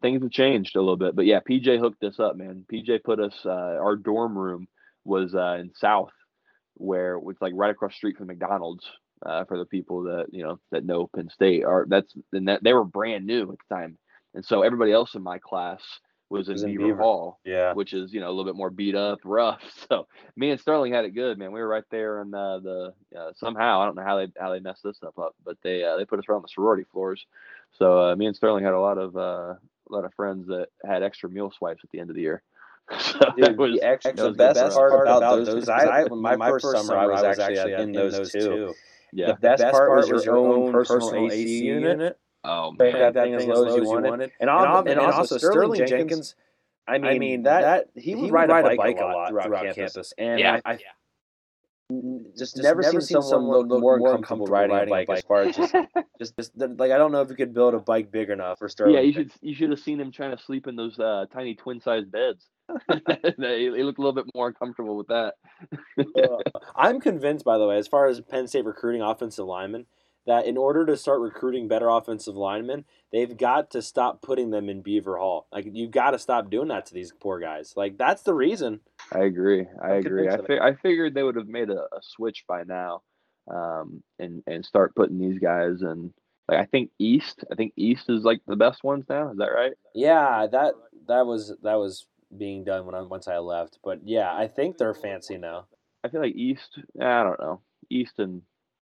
things have changed a little bit. But yeah, PJ hooked us up, man. PJ put us uh, our dorm room was uh, in South, where it's like right across the street from McDonald's. Uh, for the people that you know that know Penn State, or that's and that they were brand new at the time, and so everybody else in my class was in, Was in Beaver, Beaver. Hall Yeah. which is you know a little bit more beat up, rough. So me and Sterling had it good, man. We were right there, in uh, the uh, somehow I don't know how they how they messed this stuff up, but they uh, they put us right on the sorority floors. So uh, me and Sterling had a lot of uh, a lot of friends that had extra meal swipes at the end of the year. So Dude, was the, the was best, for part us. about, those, because I, when my, first summer, I was actually in those too. Yeah. The best, part was your own personal AC unit. Oh Crank man, that thing as low as you wanted. And, al- and, also Sterling Jenkins. I mean, I mean that, that he he would would ride, ride a bike, a lot throughout, throughout campus. campus. and Yeah. I, I just, just never, seen someone look more uncomfortable riding a bike, as far as just, just, just like I don't know if you could build a bike big enough for Sterling. yeah. You should you should have seen him trying to sleep in those uh, tiny twin sized beds. he, looked a little bit more uncomfortable with that. I'm convinced, by the way, as far as Penn State recruiting offensive linemen, that in order to start recruiting better offensive linemen, they've got to stop putting them in Beaver Hall. Like you've got to stop doing that to these poor guys. Like that's the reason. I agree. I I'm agree. I, fi- I figured they would have made a, a switch by now, um, and and start putting these guys in. Like I think East. I think East is like the best ones now. Is that right? Yeah, that that was that was being done when I once I left. But yeah, I think they're fancy now. I feel like East. I don't know. Easton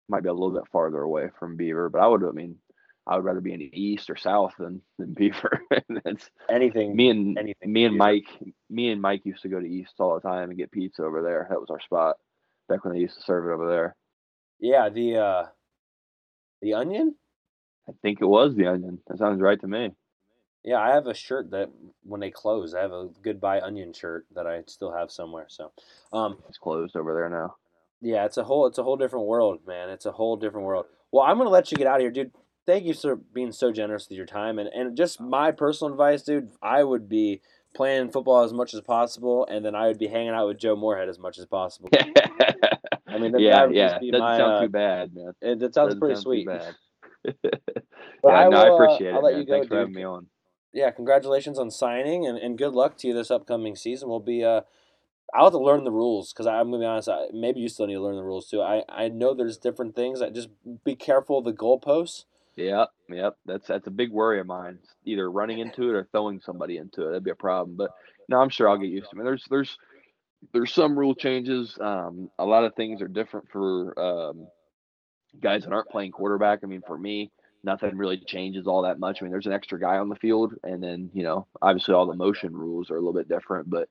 might be a little bit farther away from Beaver, but I would. I mean, I would rather be in the East or South than than Beaver. That's Anything. me and anything me and Mike. Me and Mike used to go to East all the time and get pizza over there. That was our spot back when they used to serve it over there. Yeah, the uh, the onion. I think it was the Onion. That sounds right to me. Yeah, I have a shirt that when they close, I have a goodbye onion shirt that I still have somewhere. So, um, It's closed over there now. Yeah, it's a whole it's a whole different world, man. It's a whole different world. Well, I'm gonna let you get out of here, dude. Thank you for being so generous with your time and and just my personal advice, dude. I would be playing football as much as possible, and then I would be hanging out with Joe Moorhead as much as possible. I mean, that- yeah, yeah. Doesn't my, sound uh, too bad, man. And that sounds Doesn't pretty sound too sweet. bad. Yeah, I no, I will, uh, appreciate I'll it, let man. you go, Thanks for having me on. Yeah, congratulations on signing, and, and good luck to you this upcoming season. We'll be uh, I'll have to learn the rules because I'm gonna be honest. I, maybe you still need to learn the rules too. I I know there's different things. I just be careful of the goalposts. Yep, yep. That's that's a big worry of mine. Either running into it or throwing somebody into it. That'd be a problem. But no, I'm sure I'll get used to it. There's there's there's some rule changes. Um, a lot of things are different for um, guys that aren't playing quarterback. I mean, for me, nothing really changes all that much. I mean, there's an extra guy on the field, and then you know, obviously all the motion rules are a little bit different. But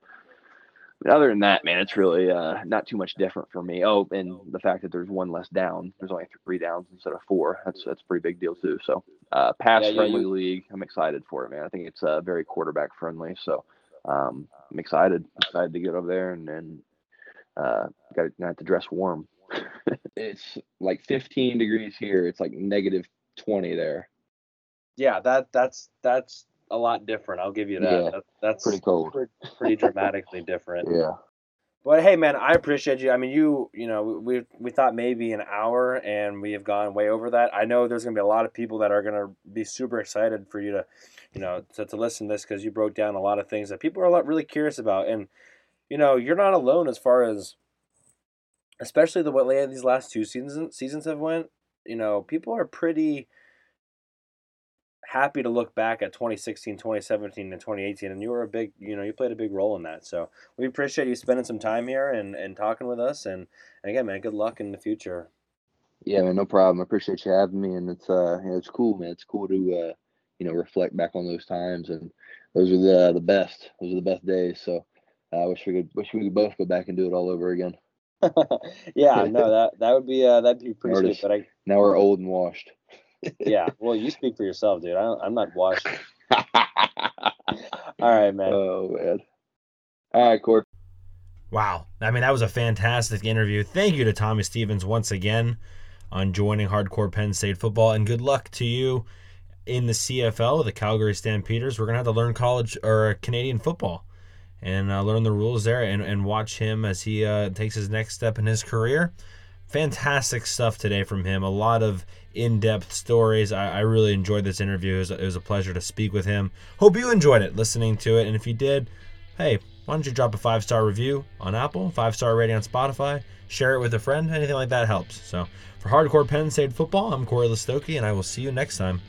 but other than that, man, it's really uh, not too much different for me. Oh, and the fact that there's one less down. There's only three downs instead of four. That's that's a pretty big deal too. So, uh, pass Yeah, yeah, friendly you- league. I'm excited for it, man. I think it's uh, very quarterback friendly. So, um, I'm excited. Excited to get over there and and uh, got to have to dress warm. it's like 15 degrees here. It's like negative 20 there. Yeah, that that's that's a lot different. I'll give you that. Yeah, That- that's Pretty cold. pretty dramatically different. Yeah. But hey, man, I appreciate you. I mean, you, you know, we we thought maybe an hour, and we have gone way over that. I know there's gonna be a lot of people that are gonna be super excited for you to, you know, to, to listen to this because you broke down a lot of things that people are a lot really curious about, and you know, you're not alone as far as, especially the way these last two seasons seasons have went. You know, people are pretty happy to look back at 2016, 2017, and 2018, and you were a big, you know, you played a big role in that. So we appreciate you spending some time here and, and talking with us. And, and again, man, good luck in the future. Yeah, man, no problem. I appreciate you having me, and it's uh, it's cool, man. It's cool to uh, you know, reflect back on those times, and those are the the best. Those are the best days. So I uh, wish we could wish we could both go back and do it all over again. yeah, no, that that would be uh, that'd be pretty sweet. But I now we're old and washed yeah, well, you speak for yourself, dude. I am not washed. All right, man. Oh man. All right, Cory. Wow. I mean, that was a fantastic interview. Thank you to Tommy Stevens once again on joining Hardcore Penn State football, and good luck to you in the CFL, the Calgary Stampeders. We're gonna have to learn college or Canadian football and uh, learn the rules there, and, and watch him as he uh, takes his next step in his career. Fantastic stuff today from him. A lot of in-depth stories. I, I really enjoyed this interview. It was, it was a pleasure to speak with him. Hope you enjoyed it listening to it. And if you did, hey, why don't you drop a five star review on Apple, five star rating on Spotify, share it with a friend, anything like that helps. So for Hardcore Penn State Football, I'm Cory Listoki, and I will see you next time.